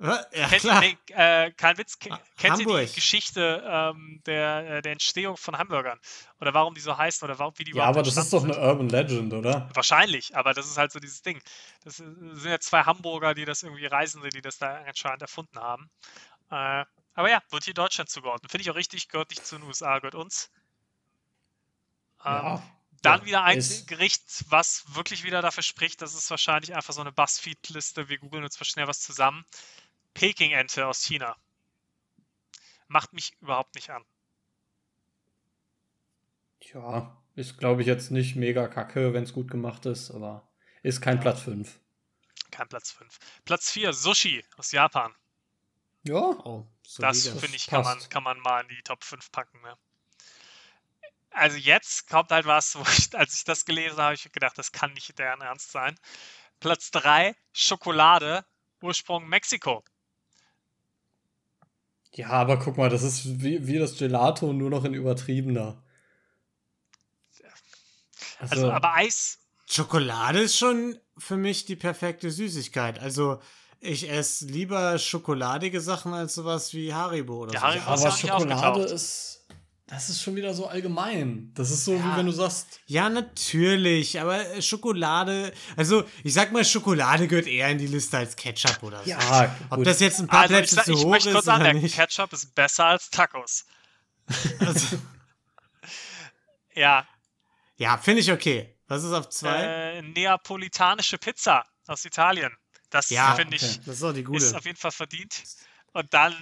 Ja, Kennt, klar. nee, äh, kein Witz, Ah, kennt ihr die Hamburg. Geschichte ähm, der, äh, der Entstehung von Hamburgern? Oder warum die so heißen oder warum, wie die Ja, überhaupt aber das ist doch eine sind? Urban Legend, oder? Wahrscheinlich, aber das ist halt so dieses Ding. Das äh, sind ja zwei Hamburger, die das irgendwie Reisende, die das da anscheinend erfunden haben. Äh, aber ja, wird hier Deutschland zugeordnet. Finde ich auch richtig, gehört nicht zu den USA, gehört uns. Ähm, Ja. Dann Ja, wieder ein ist- Gericht, was wirklich wieder dafür spricht, das ist wahrscheinlich einfach so eine Buzzfeed-Liste. Wir googeln uns mal schnell was zusammen. Peking-Ente aus China. Macht mich überhaupt nicht an. Ja, ist, glaube ich, jetzt nicht mega kacke, wenn es gut gemacht ist, aber ist kein Platz 5. Kein Platz 5. Platz 4, Sushi aus Japan. Ja, Oh, Das solide. finde ich, Das kann man, kann man mal in die Top 5 packen. Ne? Also jetzt kommt halt was, wo ich, als ich das gelesen habe, ich gedacht, das kann nicht deren Ernst sein. Platz 3, Schokolade, Ursprung Mexiko. Ja, aber guck mal, das ist wie, wie das Gelato, nur noch in übertriebener. Also, aber Eis, Schokolade ist schon für mich die perfekte Süßigkeit. Also, ich esse lieber schokoladige Sachen als sowas wie Haribo oder Ja, so. Haribo- aber ist ja auch nicht Schokolade ist, das ist schon wieder so allgemein. Das ist so, wie Ja. wenn du sagst, Ja, natürlich, aber äh, Schokolade, also ich sag mal, Schokolade gehört eher in die Liste als Ketchup oder so. ja, Ob gut. das jetzt ein paar also ich, Plätze sag- zu ich hoch möchte ist kurz oder anmerken, nicht. Ketchup ist besser als Tacos. Also, Ja, ja, finde ich okay. Was ist auf zwei? äh, neapolitanische Pizza aus Italien. Das Ja, finde ich okay. das ist auch die gute. ist auf jeden Fall verdient. Und dann,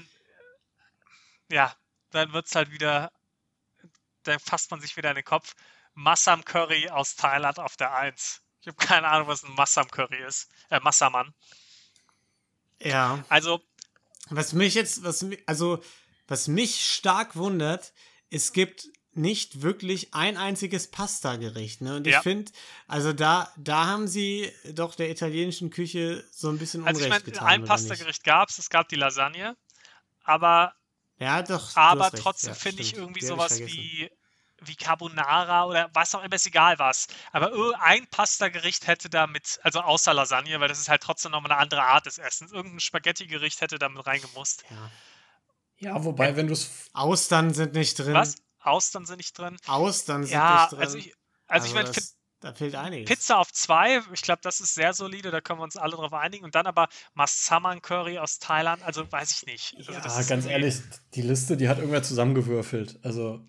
ja, dann wird es halt wieder, dann fasst man sich wieder in den Kopf. Massam Curry aus Thailand auf der 1. Ich habe keine Ahnung, was ein Massam Curry ist. Äh, Massaman. ja. Also, Was mich jetzt, was mi- also was mich stark wundert, es gibt nicht wirklich ein einziges Pasta-Gericht, ne? Und ich Ja. finde, also da, da haben sie doch der italienischen Küche so ein bisschen also ich Unrecht meine, getan. ein? Pastagericht gab es, es gab die Lasagne, aber, Ja, doch. aber trotzdem Ja, finde ich irgendwie Die ich sowas vergessen. wie, wie Carbonara oder was auch immer, ist egal was. Aber ein Pastagericht hätte damit, also außer Lasagne, weil das ist halt trotzdem nochmal eine andere Art des Essens, irgendein Spaghetti-Gericht hätte damit reingemusst. Ja. ja, wobei, wenn du es. Austern sind nicht drin. Was? Austern sind nicht drin. Austern sind Ja, nicht drin. also ich, also ich meine, da fehlt einiges. Pizza auf zwei, ich glaube, das ist sehr solide, da können wir uns alle drauf einigen. Und dann aber Massaman Curry aus Thailand, also weiß ich nicht. Also Ja, ist ganz ehrlich, die Liste, die hat irgendwer zusammengewürfelt. Also,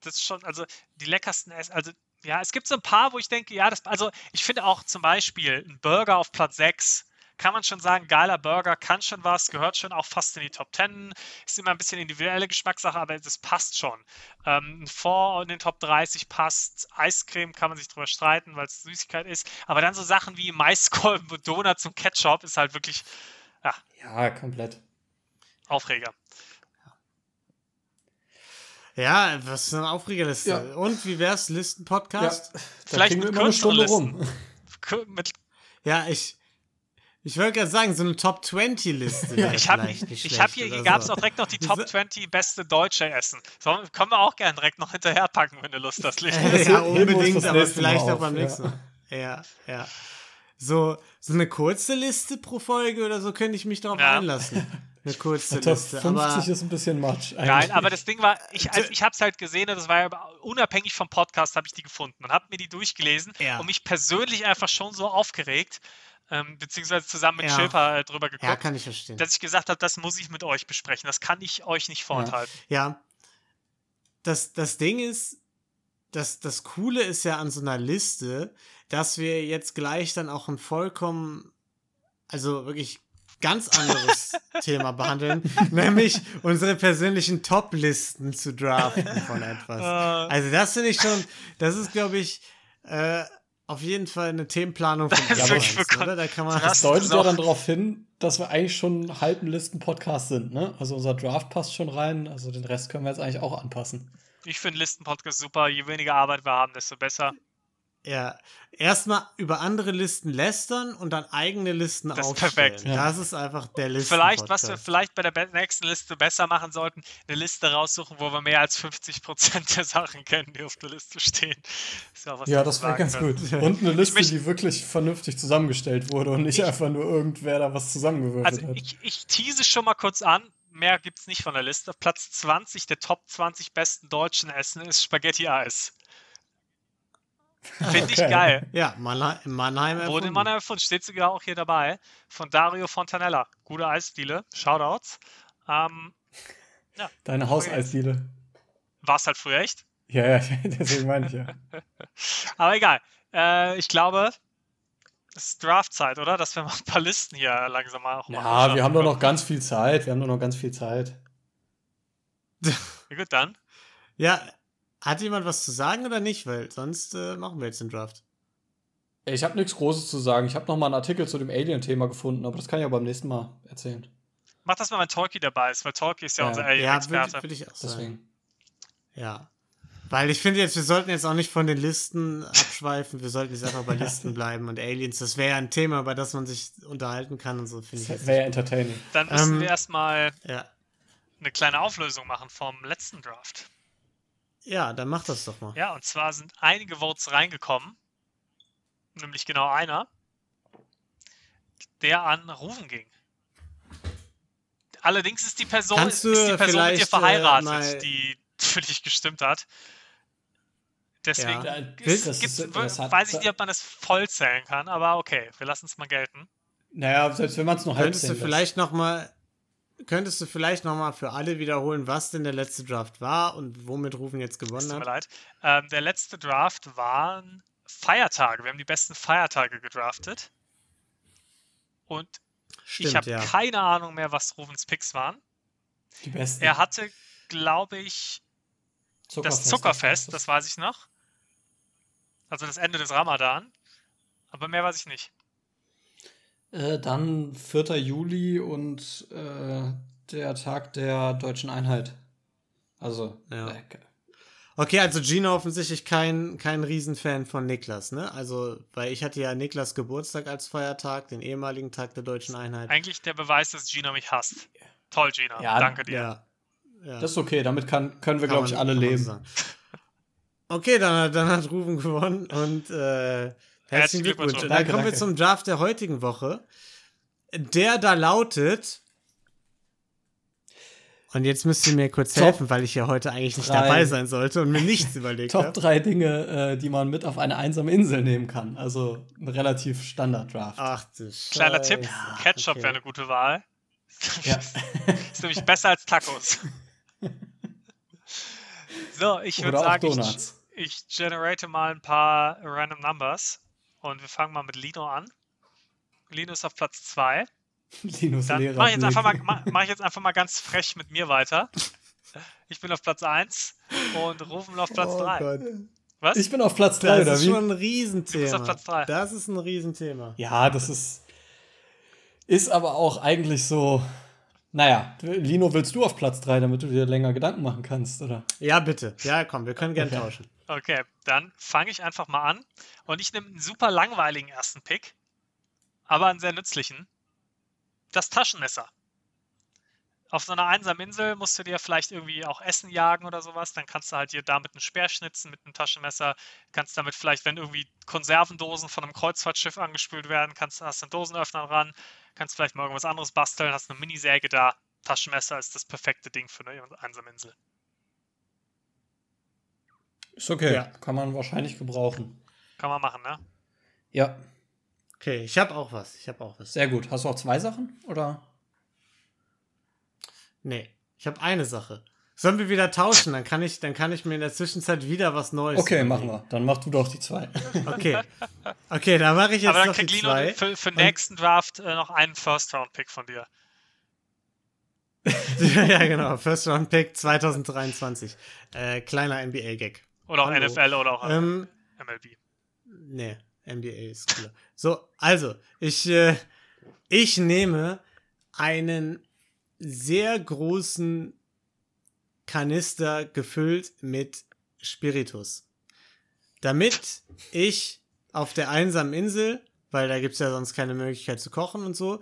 Das ist schon, also die leckersten Essen, also ja, es gibt so ein paar, wo ich denke, ja, das, also ich finde auch zum Beispiel ein Burger auf Platz 6, kann man schon sagen, geiler Burger, kann schon was, gehört schon auch fast in die Top 10, ist immer ein bisschen individuelle Geschmackssache, aber das passt schon. Ähm, ein Fond in den Top 30 passt, Eiscreme kann man sich drüber streiten, weil es Süßigkeit ist, aber dann so Sachen wie Maiskolben und Donuts und Ketchup ist halt wirklich ja, komplett. Aufreger. Ja, was für eine Aufregerliste. Ja. Und wie wär's, Ja, Listen-Podcast? da Vielleicht mit immer eine kürzeren Stunde rum. Mit, Ja, ich. Ich wollte gerade sagen, so eine Top 20 Liste. Ja, ich habe vielleicht nicht ich hab hier, hier gab es so. auch direkt noch die Top 20 beste deutsche Essen. So, können wir auch gerne direkt noch hinterher packen, wenn du Lust hast, Licht. ja, unbedingt, aber vielleicht auch beim nächsten Mal. Ja, ja. So, so eine kurze Liste pro Folge oder so könnte ich mich darauf Ja. einlassen. Eine kurze Top Liste. 50 Aber ist ein bisschen Matsch. Nein, aber das Ding war, ich, also ich habe es halt gesehen, und das war ja unabhängig vom Podcast, habe ich die gefunden und habe mir die durchgelesen Ja. und mich persönlich einfach schon so aufgeregt, ähm, beziehungsweise zusammen mit Ja. Schilper äh, drüber ja, geguckt, kann ich verstehen. dass ich gesagt habe, das muss ich mit euch besprechen. Das kann ich euch nicht vorenthalten. Ja. Das, das Ding ist, das, das Coole ist ja an so einer Liste, dass wir jetzt gleich dann auch ein vollkommen, also wirklich ganz anderes Thema behandeln, nämlich unsere persönlichen Top-Listen zu draften von etwas. Äh, Also das finde ich schon, das ist, glaube ich, äh, auf jeden Fall eine Themenplanung von Das ist wirklich oder? Da kann man. Das deutet ja dann darauf hin, dass wir eigentlich schon einen halben Listen-Podcast sind, ne? Also unser Draft passt schon rein, also den Rest können wir jetzt eigentlich auch anpassen. ich finde Listen-Podcast super. Je weniger Arbeit wir haben, desto besser. Ja, erstmal über andere Listen lästern und dann eigene Listen Das ist aufstellen. perfekt. Ja. Das ist einfach der Listen. Vielleicht, was wir vielleicht bei der nächsten Liste besser machen sollten, eine Liste raussuchen, wo wir mehr als 50% der Sachen kennen, die auf der Liste stehen. Ist was Ja, das wäre ganz können. gut. Und eine Liste, die wirklich vernünftig zusammengestellt wurde und nicht einfach nur irgendwer da was zusammengewürfelt Also hat. ich, ich tease schon mal kurz an, mehr gibt es nicht von der Liste. Platz 20 der Top 20 besten deutschen Essen ist Spaghetti-Eis. Finde ich Okay. geil. Ja, Mannheim, Mannheim Wurde erfunden. in meiner erfunden, steht sogar auch hier dabei. Von Dario Fontanella. Gute Eisdiele, Shoutouts. Ähm, Deine Hauseisdiele. War es halt früher echt. Ja, ja, deswegen meine ich ja. Aber egal. Äh, ich glaube, es ist Draftzeit, oder? Dass wir mal ein paar Listen hier langsam mal auch mal Ja, wir haben doch noch ganz viel Zeit. Wir haben doch noch ganz viel Zeit. Ja, gut, dann. Ja, hat jemand was zu sagen oder nicht? Weil sonst äh, machen wir jetzt den Draft. Ich habe nichts Großes zu sagen. Ich habe noch mal einen Artikel zu dem Alien-Thema gefunden, aber das kann ich ja beim nächsten Mal erzählen. Mach das mal, wenn Tolki dabei ist, weil Tolki ist ja, Ja. unser Ja, Alien-Experte. würde würd ich auch sagen. Deswegen. Ja. Weil ich finde jetzt, wir sollten jetzt auch nicht von den Listen abschweifen. Wir sollten jetzt einfach bei Listen bleiben und Aliens. Das wäre ja ein Thema, über das man sich unterhalten kann und so, finde ich. Das wäre ja entertaining. Dann müssen Ähm, wir erstmal. Ja. eine kleine Auflösung machen vom letzten Draft. Ja, dann mach das doch mal. Ja, und zwar sind einige Votes reingekommen, nämlich genau einer, der an Rufen ging. Allerdings ist die Person, Kannst du ist die Person mit dir äh, verheiratet, mal- die für dich gestimmt hat. Deswegen Ja. ist, Das gibt's, ist interessant. weiß ich nicht, ob man das voll zählen kann, aber okay, wir lassen es mal gelten. Naja, selbst wenn man es nur halb Könntest du vielleicht noch mal könntest du vielleicht noch mal für alle wiederholen, was denn der letzte Draft war und womit Rufen jetzt gewonnen tut mir hat? leid. Ähm, der letzte Draft waren Feiertage. Wir haben die besten Feiertage gedraftet. Und ich Stimmt, habe ja. keine Ahnung mehr, was Rufens Picks waren. Die besten. Er hatte, glaube ich, das Zuckerfest, das weiß ich noch. Also das Ende des Ramadan. Aber mehr weiß ich nicht. Äh, dann 4. Juli und äh, der Tag der deutschen Einheit. Also, Ja. äh, Okay, also Gino offensichtlich kein, kein Riesenfan von Niklas, ne? Also, weil ich hatte ja Niklas Geburtstag als Feiertag, den ehemaligen Tag der deutschen Einheit. Eigentlich der Beweis, dass Gina mich hasst. Toll, Gina. Ja, Danke dir. Ja. ja. das ist okay, damit kann, können wir, glaube ich, alle leben. Okay, dann, hat- dann hat Rufen gewonnen und äh, herzlichen Herzlichen Glückwunsch. Glückwunsch. Dann kommen wir zum Draft der heutigen Woche. Der da lautet. Und jetzt müsst ihr mir kurz Top helfen, weil ich ja heute eigentlich nicht drei. dabei sein sollte und mir nichts überlegt Top habe. drei Dinge, äh, die man mit auf eine einsame Insel nehmen kann. Also ein relativ Standard-Draft. Ach du Kleiner Scheiße. Tipp: Ketchup okay. wäre eine gute Wahl. Ja. ist nämlich besser als Tacos. So, ich würde sagen, ich, ich generate mal ein paar random Numbers und wir fangen mal mit Lino an. Lino ist auf Platz 2. Linus Dann Lehrer. mache ich, jetzt einfach mal- ma- mach ich jetzt einfach mal ganz frech mit mir weiter. Ich bin auf Platz 1 und Rufen auf Platz Oh 3. Gott. Was? Ich bin auf Platz 3, Das oder ist wie? schon ein Riesenthema. Du bist auf Platz drei. Das ist ein Riesenthema. Ja, das ist. Ist aber auch eigentlich so. Naja, Lino, willst du auf Platz 3, damit du dir länger Gedanken machen kannst, oder? Ja, bitte. Ja, komm, wir können gern Okay. tauschen. Okay, dann fange ich einfach mal an. Und ich nehme einen super langweiligen ersten Pick, aber einen sehr nützlichen. Das Taschenmesser. Auf so einer einsamen Insel musst du dir vielleicht irgendwie auch Essen jagen oder sowas. Dann kannst du halt dir damit einen Speer schnitzen mit einem Taschenmesser. Kannst damit vielleicht, wenn irgendwie Konservendosen von einem Kreuzfahrtschiff angespült werden, kannst du einen Dosenöffner ran. Kannst vielleicht mal irgendwas anderes basteln, hast eine Minisäge da. Taschenmesser ist das perfekte Ding für eine einsame Insel. Ist okay, Ja. kann man wahrscheinlich gebrauchen. Kann man machen, ne? Ja, Okay, ich habe auch was. Ich habe auch was. sehr gut. Hast du auch zwei Sachen, oder? Nee, ich habe eine Sache. Sollen wir wieder tauschen? Dann kann ich, dann kann ich mir in der Zwischenzeit wieder was Neues. Okay, überlegen. machen wir. Dann mach du doch die zwei. Okay. Okay, dann mache ich jetzt Aber dann noch die kriegt Lino zwei. für, für den nächsten Draft äh, noch einen First-Round-Pick von dir. ja, genau. First Round Pick 2023. Äh, kleiner NBA-Gag. Oder auch Hallo. NFL oder auch äh, Ähm, MLB. nee, NBA ist cooler. So, also, ich, äh, ich nehme einen sehr großen Kanister gefüllt mit Spiritus. Damit ich auf der einsamen Insel, weil da gibt es ja sonst keine Möglichkeit zu kochen und so,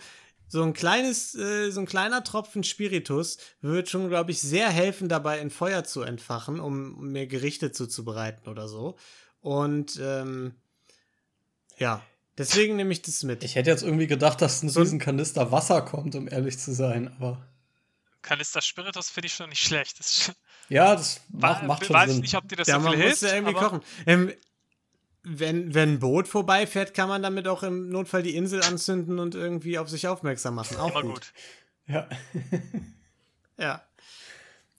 so ein kleines, äh, so ein kleiner Tropfen Spiritus wird schon, glaube ich, sehr helfen dabei, ein Feuer zu entfachen, um, um mir Gerichte zuzubereiten oder so. Und ähm, ja, deswegen nehme ich das mit. Ich hätte jetzt irgendwie gedacht, dass ein So- riesen Kanister Wasser kommt, um ehrlich zu sein, aber Kanister Spiritus finde ich schon nicht schlecht. Das ist, ja, das macht, macht schon weiß Sinn. nicht, ob dir das ja, so man viel muss hilft. ja irgendwie aber kochen. Ähm, wenn, wenn ein Boot vorbeifährt, kann man damit auch im Notfall die Insel anzünden und irgendwie auf sich aufmerksam machen. Auch Immer gut. gut. Ja. Ja.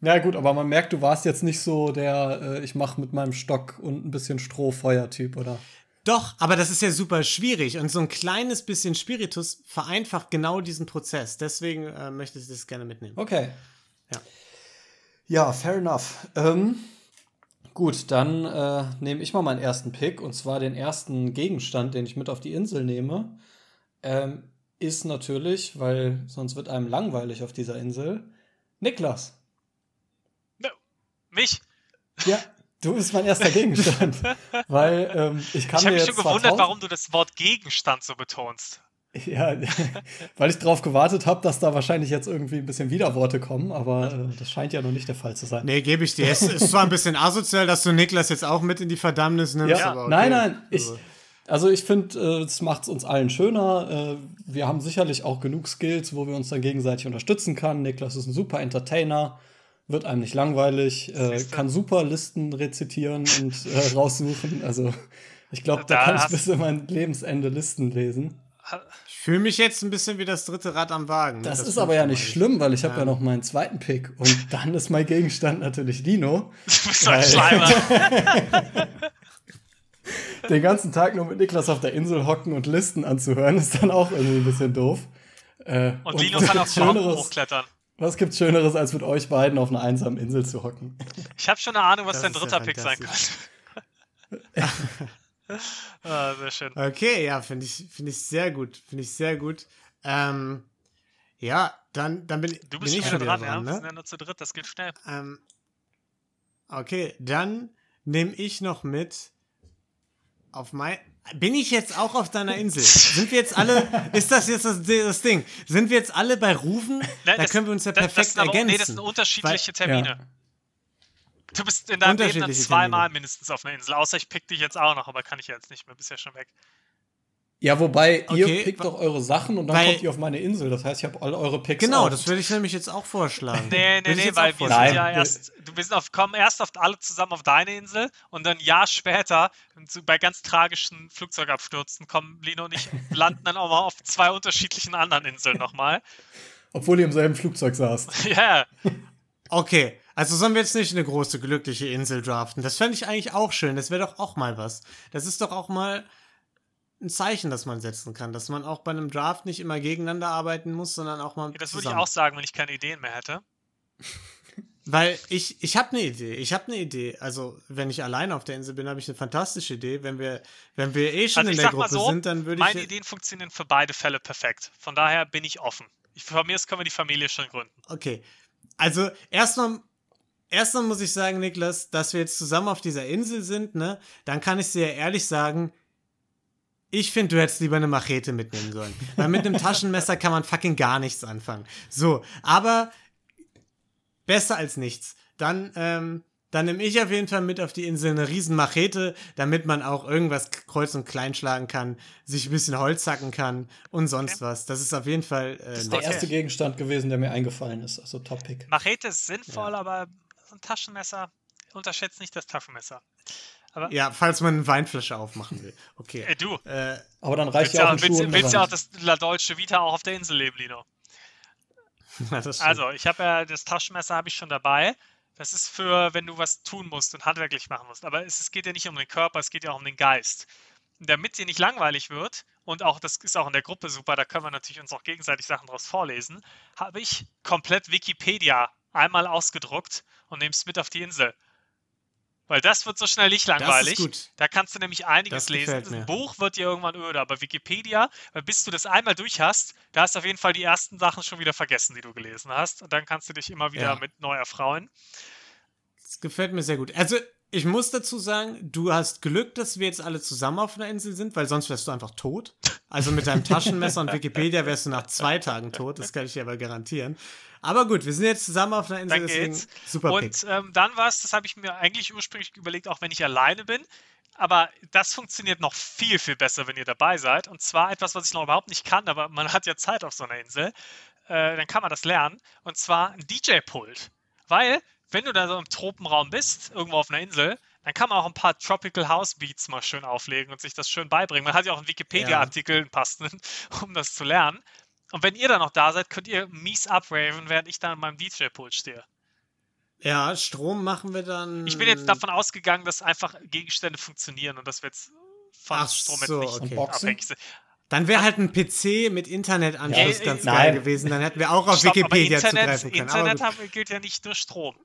ja, gut, aber man merkt, du warst jetzt nicht so der, äh, ich mache mit meinem Stock und ein bisschen Stroh Feuer-Typ, oder? Doch, aber das ist ja super schwierig und so ein kleines bisschen Spiritus vereinfacht genau diesen Prozess. Deswegen äh, möchte ich das gerne mitnehmen. Okay. Ja. Ja, fair enough. Ähm, gut, dann äh, nehme ich mal meinen ersten Pick und zwar den ersten Gegenstand, den ich mit auf die Insel nehme. Ähm, ist natürlich, weil sonst wird einem langweilig auf dieser Insel, Niklas. Mich? Ja, du bist mein erster Gegenstand. weil ähm, ich kann Ich mir habe mich schon gewundert, warum du das Wort Gegenstand so betonst. Ja, weil ich darauf gewartet habe, dass da wahrscheinlich jetzt irgendwie ein bisschen Widerworte kommen, aber äh, das scheint ja noch nicht der Fall zu sein. Nee, gebe ich dir. Es ist zwar ein bisschen asozial, dass du Niklas jetzt auch mit in die Verdammnis nimmst, Ja, aber okay. nein, nein, ich, Also, also ich finde, äh, es macht es uns allen schöner. Äh, wir haben sicherlich auch genug Skills, wo wir uns dann gegenseitig unterstützen können. Niklas ist ein super Entertainer, wird einem nicht langweilig, äh, kann super Listen rezitieren und äh, raussuchen. Also ich glaube, da, Da kann ich bis in mein Lebensende Listen lesen. Ich fühle mich jetzt ein bisschen wie das dritte Rad am Wagen. ne? Das, ist fünfte aber ja nicht schlimm, weil ich habe ja noch meinen zweiten Pick und dann ist mein Gegenstand natürlich Dino. Du bist so ein. Schleimer. Den ganzen Tag nur mit Niklas auf der Insel hocken und Listen anzuhören, ist dann auch irgendwie ein bisschen doof. Äh, Und Lino was kann Baum Schöneres, hochklettern. was gibt's Schöneres, als mit euch beiden auf einer einsamen Insel zu hocken? Ich habe schon eine Ahnung, was Das dein ist ja dritter Pick sein kann. ah, sehr schön. Okay, ja, finde ich, finde ich sehr gut. Finde ich sehr gut. Ähm, ja, dann, dann bin, Du bin bist ich schon wieder dran, ja? dran, Wir sind ne? ja nur zu dritt, das geht schnell. Ähm, okay, dann nehme ich noch mit auf mein. Bin ich jetzt auch auf deiner Insel? Sind wir jetzt alle. Ist das jetzt das, das Ding? Sind wir jetzt alle bei Rufen? Nein, da das- können wir uns ja das- perfekt das aber, ergänzen. Nee, das sind unterschiedliche Termine. Ja. Du bist in deinem Leben dann zweimal Termine. mindestens auf einer Insel. Außer ich pick dich jetzt auch noch, aber kann ich jetzt nicht mehr. Bist ja schon weg. Ja, wobei, ihr Okay, pickt wa- doch eure Sachen und dann weil- kommt ihr auf meine Insel. Das heißt, ich habe all eure Picks Genau, auf. das würde ich nämlich jetzt auch vorschlagen. Nee, nee, nee, weil wir sind ja erst, du wir sind auf, kommen erst auf alle zusammen auf deine Insel und dann ein Jahr später, bei ganz tragischen Flugzeugabstürzen, kommen Lino und ich, landen dann auch mal auf zwei unterschiedlichen anderen Inseln nochmal. Obwohl ihr im selben Flugzeug saßt. Ja, Okay, also sollen wir jetzt nicht eine große glückliche Insel draften? Das fände ich eigentlich auch schön. Das wäre doch auch mal was. Das ist doch auch mal ein Zeichen, das man setzen kann, dass man auch bei einem Draft nicht immer gegeneinander arbeiten muss, sondern auch mal das würde ich auch sagen, wenn ich keine Ideen mehr hätte. Weil ich, ich habe eine Idee. Ich habe eine Idee. Also, wenn ich alleine auf der Insel bin, habe ich eine fantastische Idee. Wenn wir, wenn wir eh schon Also in der Gruppe so, sind, dann würde meine ich. Ideen funktionieren für beide Fälle perfekt. Von daher bin ich offen. Ich, von mir aus können wir die Familie schon gründen. Okay. Also erstmal erstmal muss ich sagen, Niklas, dass wir jetzt zusammen auf dieser Insel sind, ne? Dann kann ich dir ehrlich sagen, ich finde, du hättest lieber eine Machete mitnehmen sollen. Weil mit einem Taschenmesser kann man fucking gar nichts anfangen. So, aber besser als nichts. Dann, ähm, dann nehme ich auf jeden Fall mit auf die Insel eine riesen Machete, damit man auch irgendwas kreuz und klein schlagen kann, sich ein bisschen Holz hacken kann und sonst was. Das ist auf jeden Fall äh, Das ist der Okay. erste Gegenstand gewesen, der mir eingefallen ist. Also Top-Pick. Machete ist sinnvoll, aber so ein Taschenmesser, unterschätzt nicht das Taschenmesser. Ja, falls man eine Weinflasche aufmachen will. Okay. Ey, du, Äh, Aber dann reicht willst ja ja, auch willst, willst ja auch das La Dolce Vita auch auf der Insel leben, Lino. Also, ich habe ja das Taschenmesser habe ich schon dabei. Das ist für, wenn du was tun musst und handwerklich machen musst. Aber es, es geht ja nicht um den Körper, es geht ja auch um den Geist. Und damit dir nicht langweilig wird, und auch das ist auch in der Gruppe super, da können wir natürlich uns auch gegenseitig Sachen draus vorlesen, habe ich komplett Wikipedia einmal ausgedruckt und es mit auf die Insel. Weil das wird so schnell nicht langweilig. gut. Da kannst du nämlich einiges Das lesen. Ein. Buch wird dir irgendwann öde, aber Wikipedia, bis du das einmal durch hast, da hast du auf jeden Fall die ersten Sachen schon wieder vergessen, die du gelesen hast. Und dann kannst du dich immer wieder Ja. mit neu erfreuen. Das gefällt mir sehr gut. Also, ich muss dazu sagen, du hast Glück, dass wir jetzt alle zusammen auf einer Insel sind, weil sonst wärst du einfach tot. Also mit deinem Taschenmesser und Wikipedia wärst du nach zwei Tagen tot, das kann ich dir aber garantieren. Aber gut, wir sind jetzt zusammen auf einer Insel, Dann deswegen geht's. super. Und ähm, dann war es, das habe ich mir eigentlich ursprünglich überlegt, auch wenn ich alleine bin. Aber das funktioniert noch viel, viel besser, wenn ihr dabei seid. Und zwar etwas, was ich noch überhaupt nicht kann, aber man hat ja Zeit auf so einer Insel. Äh, dann kann man das lernen. Und zwar ein DJ-Pult. Weil, wenn du da so im Tropenraum bist, irgendwo auf einer Insel, dann kann man auch ein paar Tropical House Beats mal schön auflegen und sich das schön beibringen. Man hat ja auch einen Wikipedia-Artikel, einen passenden, um das zu lernen. Und wenn ihr dann noch da seid, könnt ihr mies upraven, während ich dann an meinem DJ-Pult stehe. Ja, Strom machen wir dann. Ich bin jetzt davon ausgegangen, dass einfach Gegenstände funktionieren und dass wir jetzt von Ach Strom so, jetzt nicht okay. Abhängig sind. Dann wäre halt ein PC mit Internetanschluss Ja, ganz äh, geil nein. gewesen. Dann hätten wir auch auf Stopp, Wikipedia aber Internet, zugreifen können. Internet aber haben, gilt ja nicht durch Strom.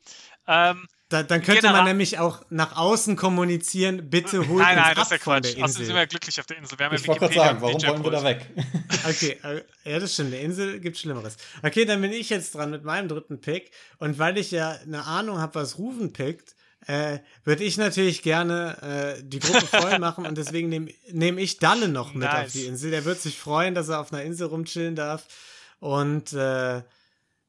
Ähm, Da, dann könnte Genera- man nämlich auch nach außen kommunizieren, bitte holt nein, nein, uns das ist ja von der Quatsch. Außerdem sind Insel. wir ja glücklich auf der Insel. Wir haben Ich ja wollte gerade Wikipedia sagen, warum wollen wir da weg? Okay, äh, ja, das stimmt. Der Insel gibt Schlimmeres. Okay, dann bin ich jetzt dran mit meinem dritten Pick. Und weil ich ja eine Ahnung habe, was Rufen pickt, äh, würde ich natürlich gerne äh, die Gruppe voll machen und deswegen nehme nehm ich Dalle noch mit Nice. auf die Insel. Der wird sich freuen, dass er auf einer Insel rumchillen darf. Und äh,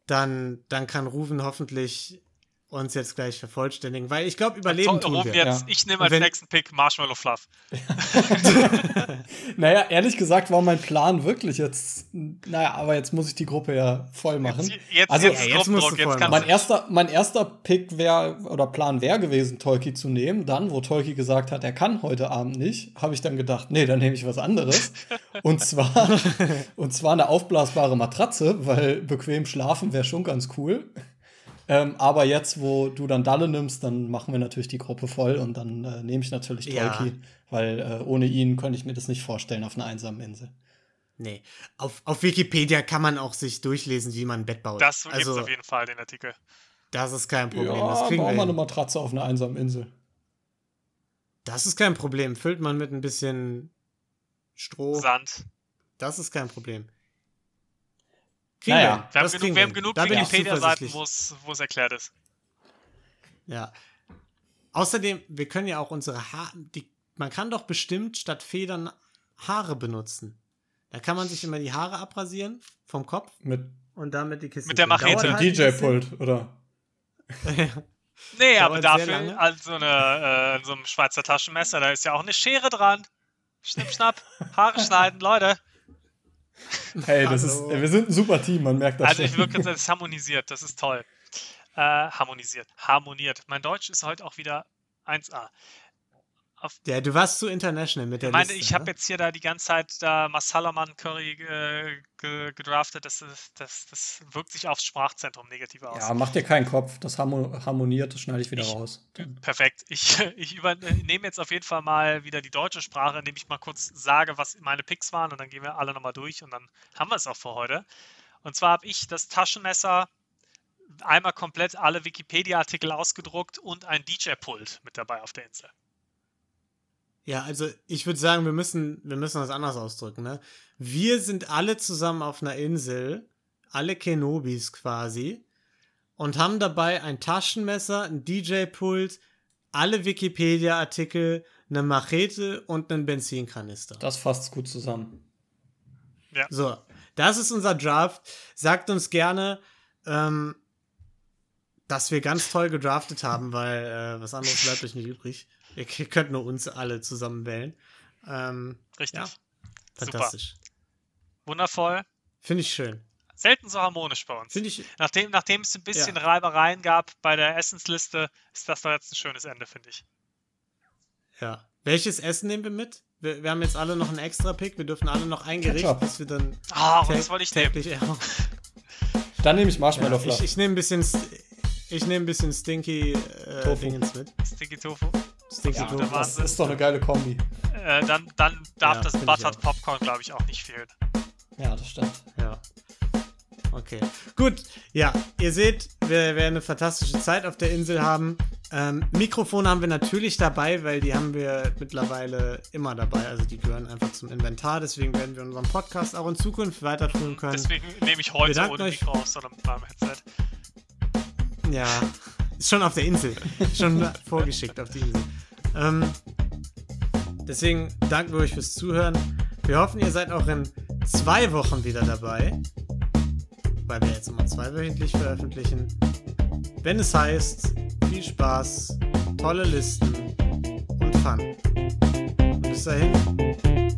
dann, dann kann Rufen hoffentlich uns jetzt gleich vervollständigen, weil ich glaube, überleben tun Rufen wir. jetzt, ja. ich nehme als nächsten Pick Marshmallow Fluff. Naja, ehrlich gesagt war mein Plan wirklich jetzt. Naja, aber jetzt muss ich die Gruppe ja voll machen. Jetzt, jetzt, Also, jetzt, Ja, jetzt musst du voll Mein erster, mein erster Pick wäre oder Plan wäre gewesen, Tolki zu nehmen. Dann, wo Tolki gesagt hat, er kann heute Abend nicht, habe ich dann gedacht, nee, dann nehme ich was anderes. und zwar, und zwar eine aufblasbare Matratze, weil bequem schlafen wäre schon ganz cool. Ähm, aber jetzt, wo du dann Dalle nimmst, dann machen wir natürlich die Gruppe voll und dann äh, nehme ich natürlich Ja. Tolki, weil äh, ohne ihn könnte ich mir das nicht vorstellen auf einer einsamen Insel. Nee. Auf, auf Wikipedia kann man auch sich durchlesen, wie man ein Bett baut. Das gibt es also, auf jeden Fall, den Artikel. das ist kein Problem. ja, das kriegen wir wir eine. Matratze auf einer einsamen Insel. Das ist kein Problem. Füllt man mit ein bisschen Stroh. Sand. Das ist kein Problem. Kriegen Naja. wir. Wir haben Das genug, wir haben genug Da bin ich Wikipedia-Seiten, wo es- wo es erklärt ist. Ja. Außerdem, wir können ja auch unsere Haare. Die, man kann doch bestimmt statt Federn Haare benutzen. Da kann man sich immer die Haare abrasieren vom Kopf Mit und damit die Kiste. Mit der. Machete. Halt. DJ-Pult, oder? Nee, Dauert aber dafür, also so, eine, äh, so einem Schweizer Taschenmesser, da ist ja auch eine Schere dran. Schnipp, schnapp, Haare schneiden, Leute. Hey, das ist, wir sind ein super Team, man merkt das Also ich schon. würde sagen, es ist harmonisiert, das ist toll. Äh, harmonisiert, harmoniert. Mein Deutsch ist heute auch wieder 1A. Ja, du warst zu international mit der Ich meine, Liste. ich habe ne? jetzt hier da die ganze Zeit da Masalaman Curry äh, ge gedraftet. Das, ist, das, das wirkt sich aufs Sprachzentrum negativ aus. Ja, mach dir keinen Kopf, das harmo- harmoniert, das schneide ich wieder Ich- raus. Perfekt. Ich, ich übernehme jetzt auf jeden Fall mal wieder die deutsche Sprache, indem ich mal kurz sage, was meine Picks waren und dann gehen wir alle nochmal durch und dann haben wir es auch für heute. Und zwar habe ich das Taschenmesser einmal komplett alle Wikipedia-Artikel ausgedruckt und ein DJ-Pult mit dabei auf der Insel. Ja, also ich würde sagen, wir müssen, wir müssen das anders ausdrücken, ne? Wir sind alle zusammen auf einer Insel, alle Kenobis quasi, und haben dabei ein Taschenmesser, ein DJ-Pult, alle Wikipedia-Artikel, eine Machete und einen Benzinkanister. Das fasst gut zusammen. So, das ist unser Draft. Sagt uns gerne, ähm, dass wir ganz toll gedraftet haben, weil äh, was anderes bleibt euch nicht übrig. Ihr, könnt nur uns alle zusammen wählen. Ähm, Richtig. Ja. Super. fantastisch. Wundervoll. Finde ich schön. Selten so harmonisch bei uns. Finde ich, Nachdem, nachdem es ein bisschen Ja. Reibereien gab bei der Essensliste, ist das doch jetzt ein schönes Ende, finde ich. ja. Welches Essen nehmen wir mit? Wir, wir haben jetzt alle noch einen extra Pick. Wir dürfen alle noch ein Gericht, Ketchup. das wir dann Ah, tä- das wollte ich nehmen. Dann nehme ich Ja, Marshmallow ich Fluff. ich nehme ein bisschen, ich nehme ein bisschen Stinky äh, Tofu. Dingens mit. Sticky Tofu. Stinky ja, Tofu. der das ist doch eine geile Kombi. Äh, dann, dann darf Ja, das Buttered. Popcorn, glaube ich, auch nicht fehlen. Ja, das stimmt. Ja. Okay. Gut. Ja, ihr seht, wir werden eine fantastische Zeit auf der Insel haben. Ähm, Mikrofone haben wir natürlich dabei, weil die haben wir mittlerweile immer dabei. Also die gehören einfach zum Inventar. Deswegen werden wir unseren Podcast auch in Zukunft weiterführen können. Deswegen nehme ich heute bedanken ohne euch. Mikro auf, sondern mit meinem Headset. Ja, ist schon auf der Insel. schon vorgeschickt auf die Insel. Ähm, deswegen danken wir euch fürs Zuhören. Wir hoffen, ihr seid auch in zwei Wochen wieder dabei. Weil wir jetzt immer zweiwöchentlich veröffentlichen. Wenn es heißt, viel Spaß, tolle Listen und Fun. Und bis dahin.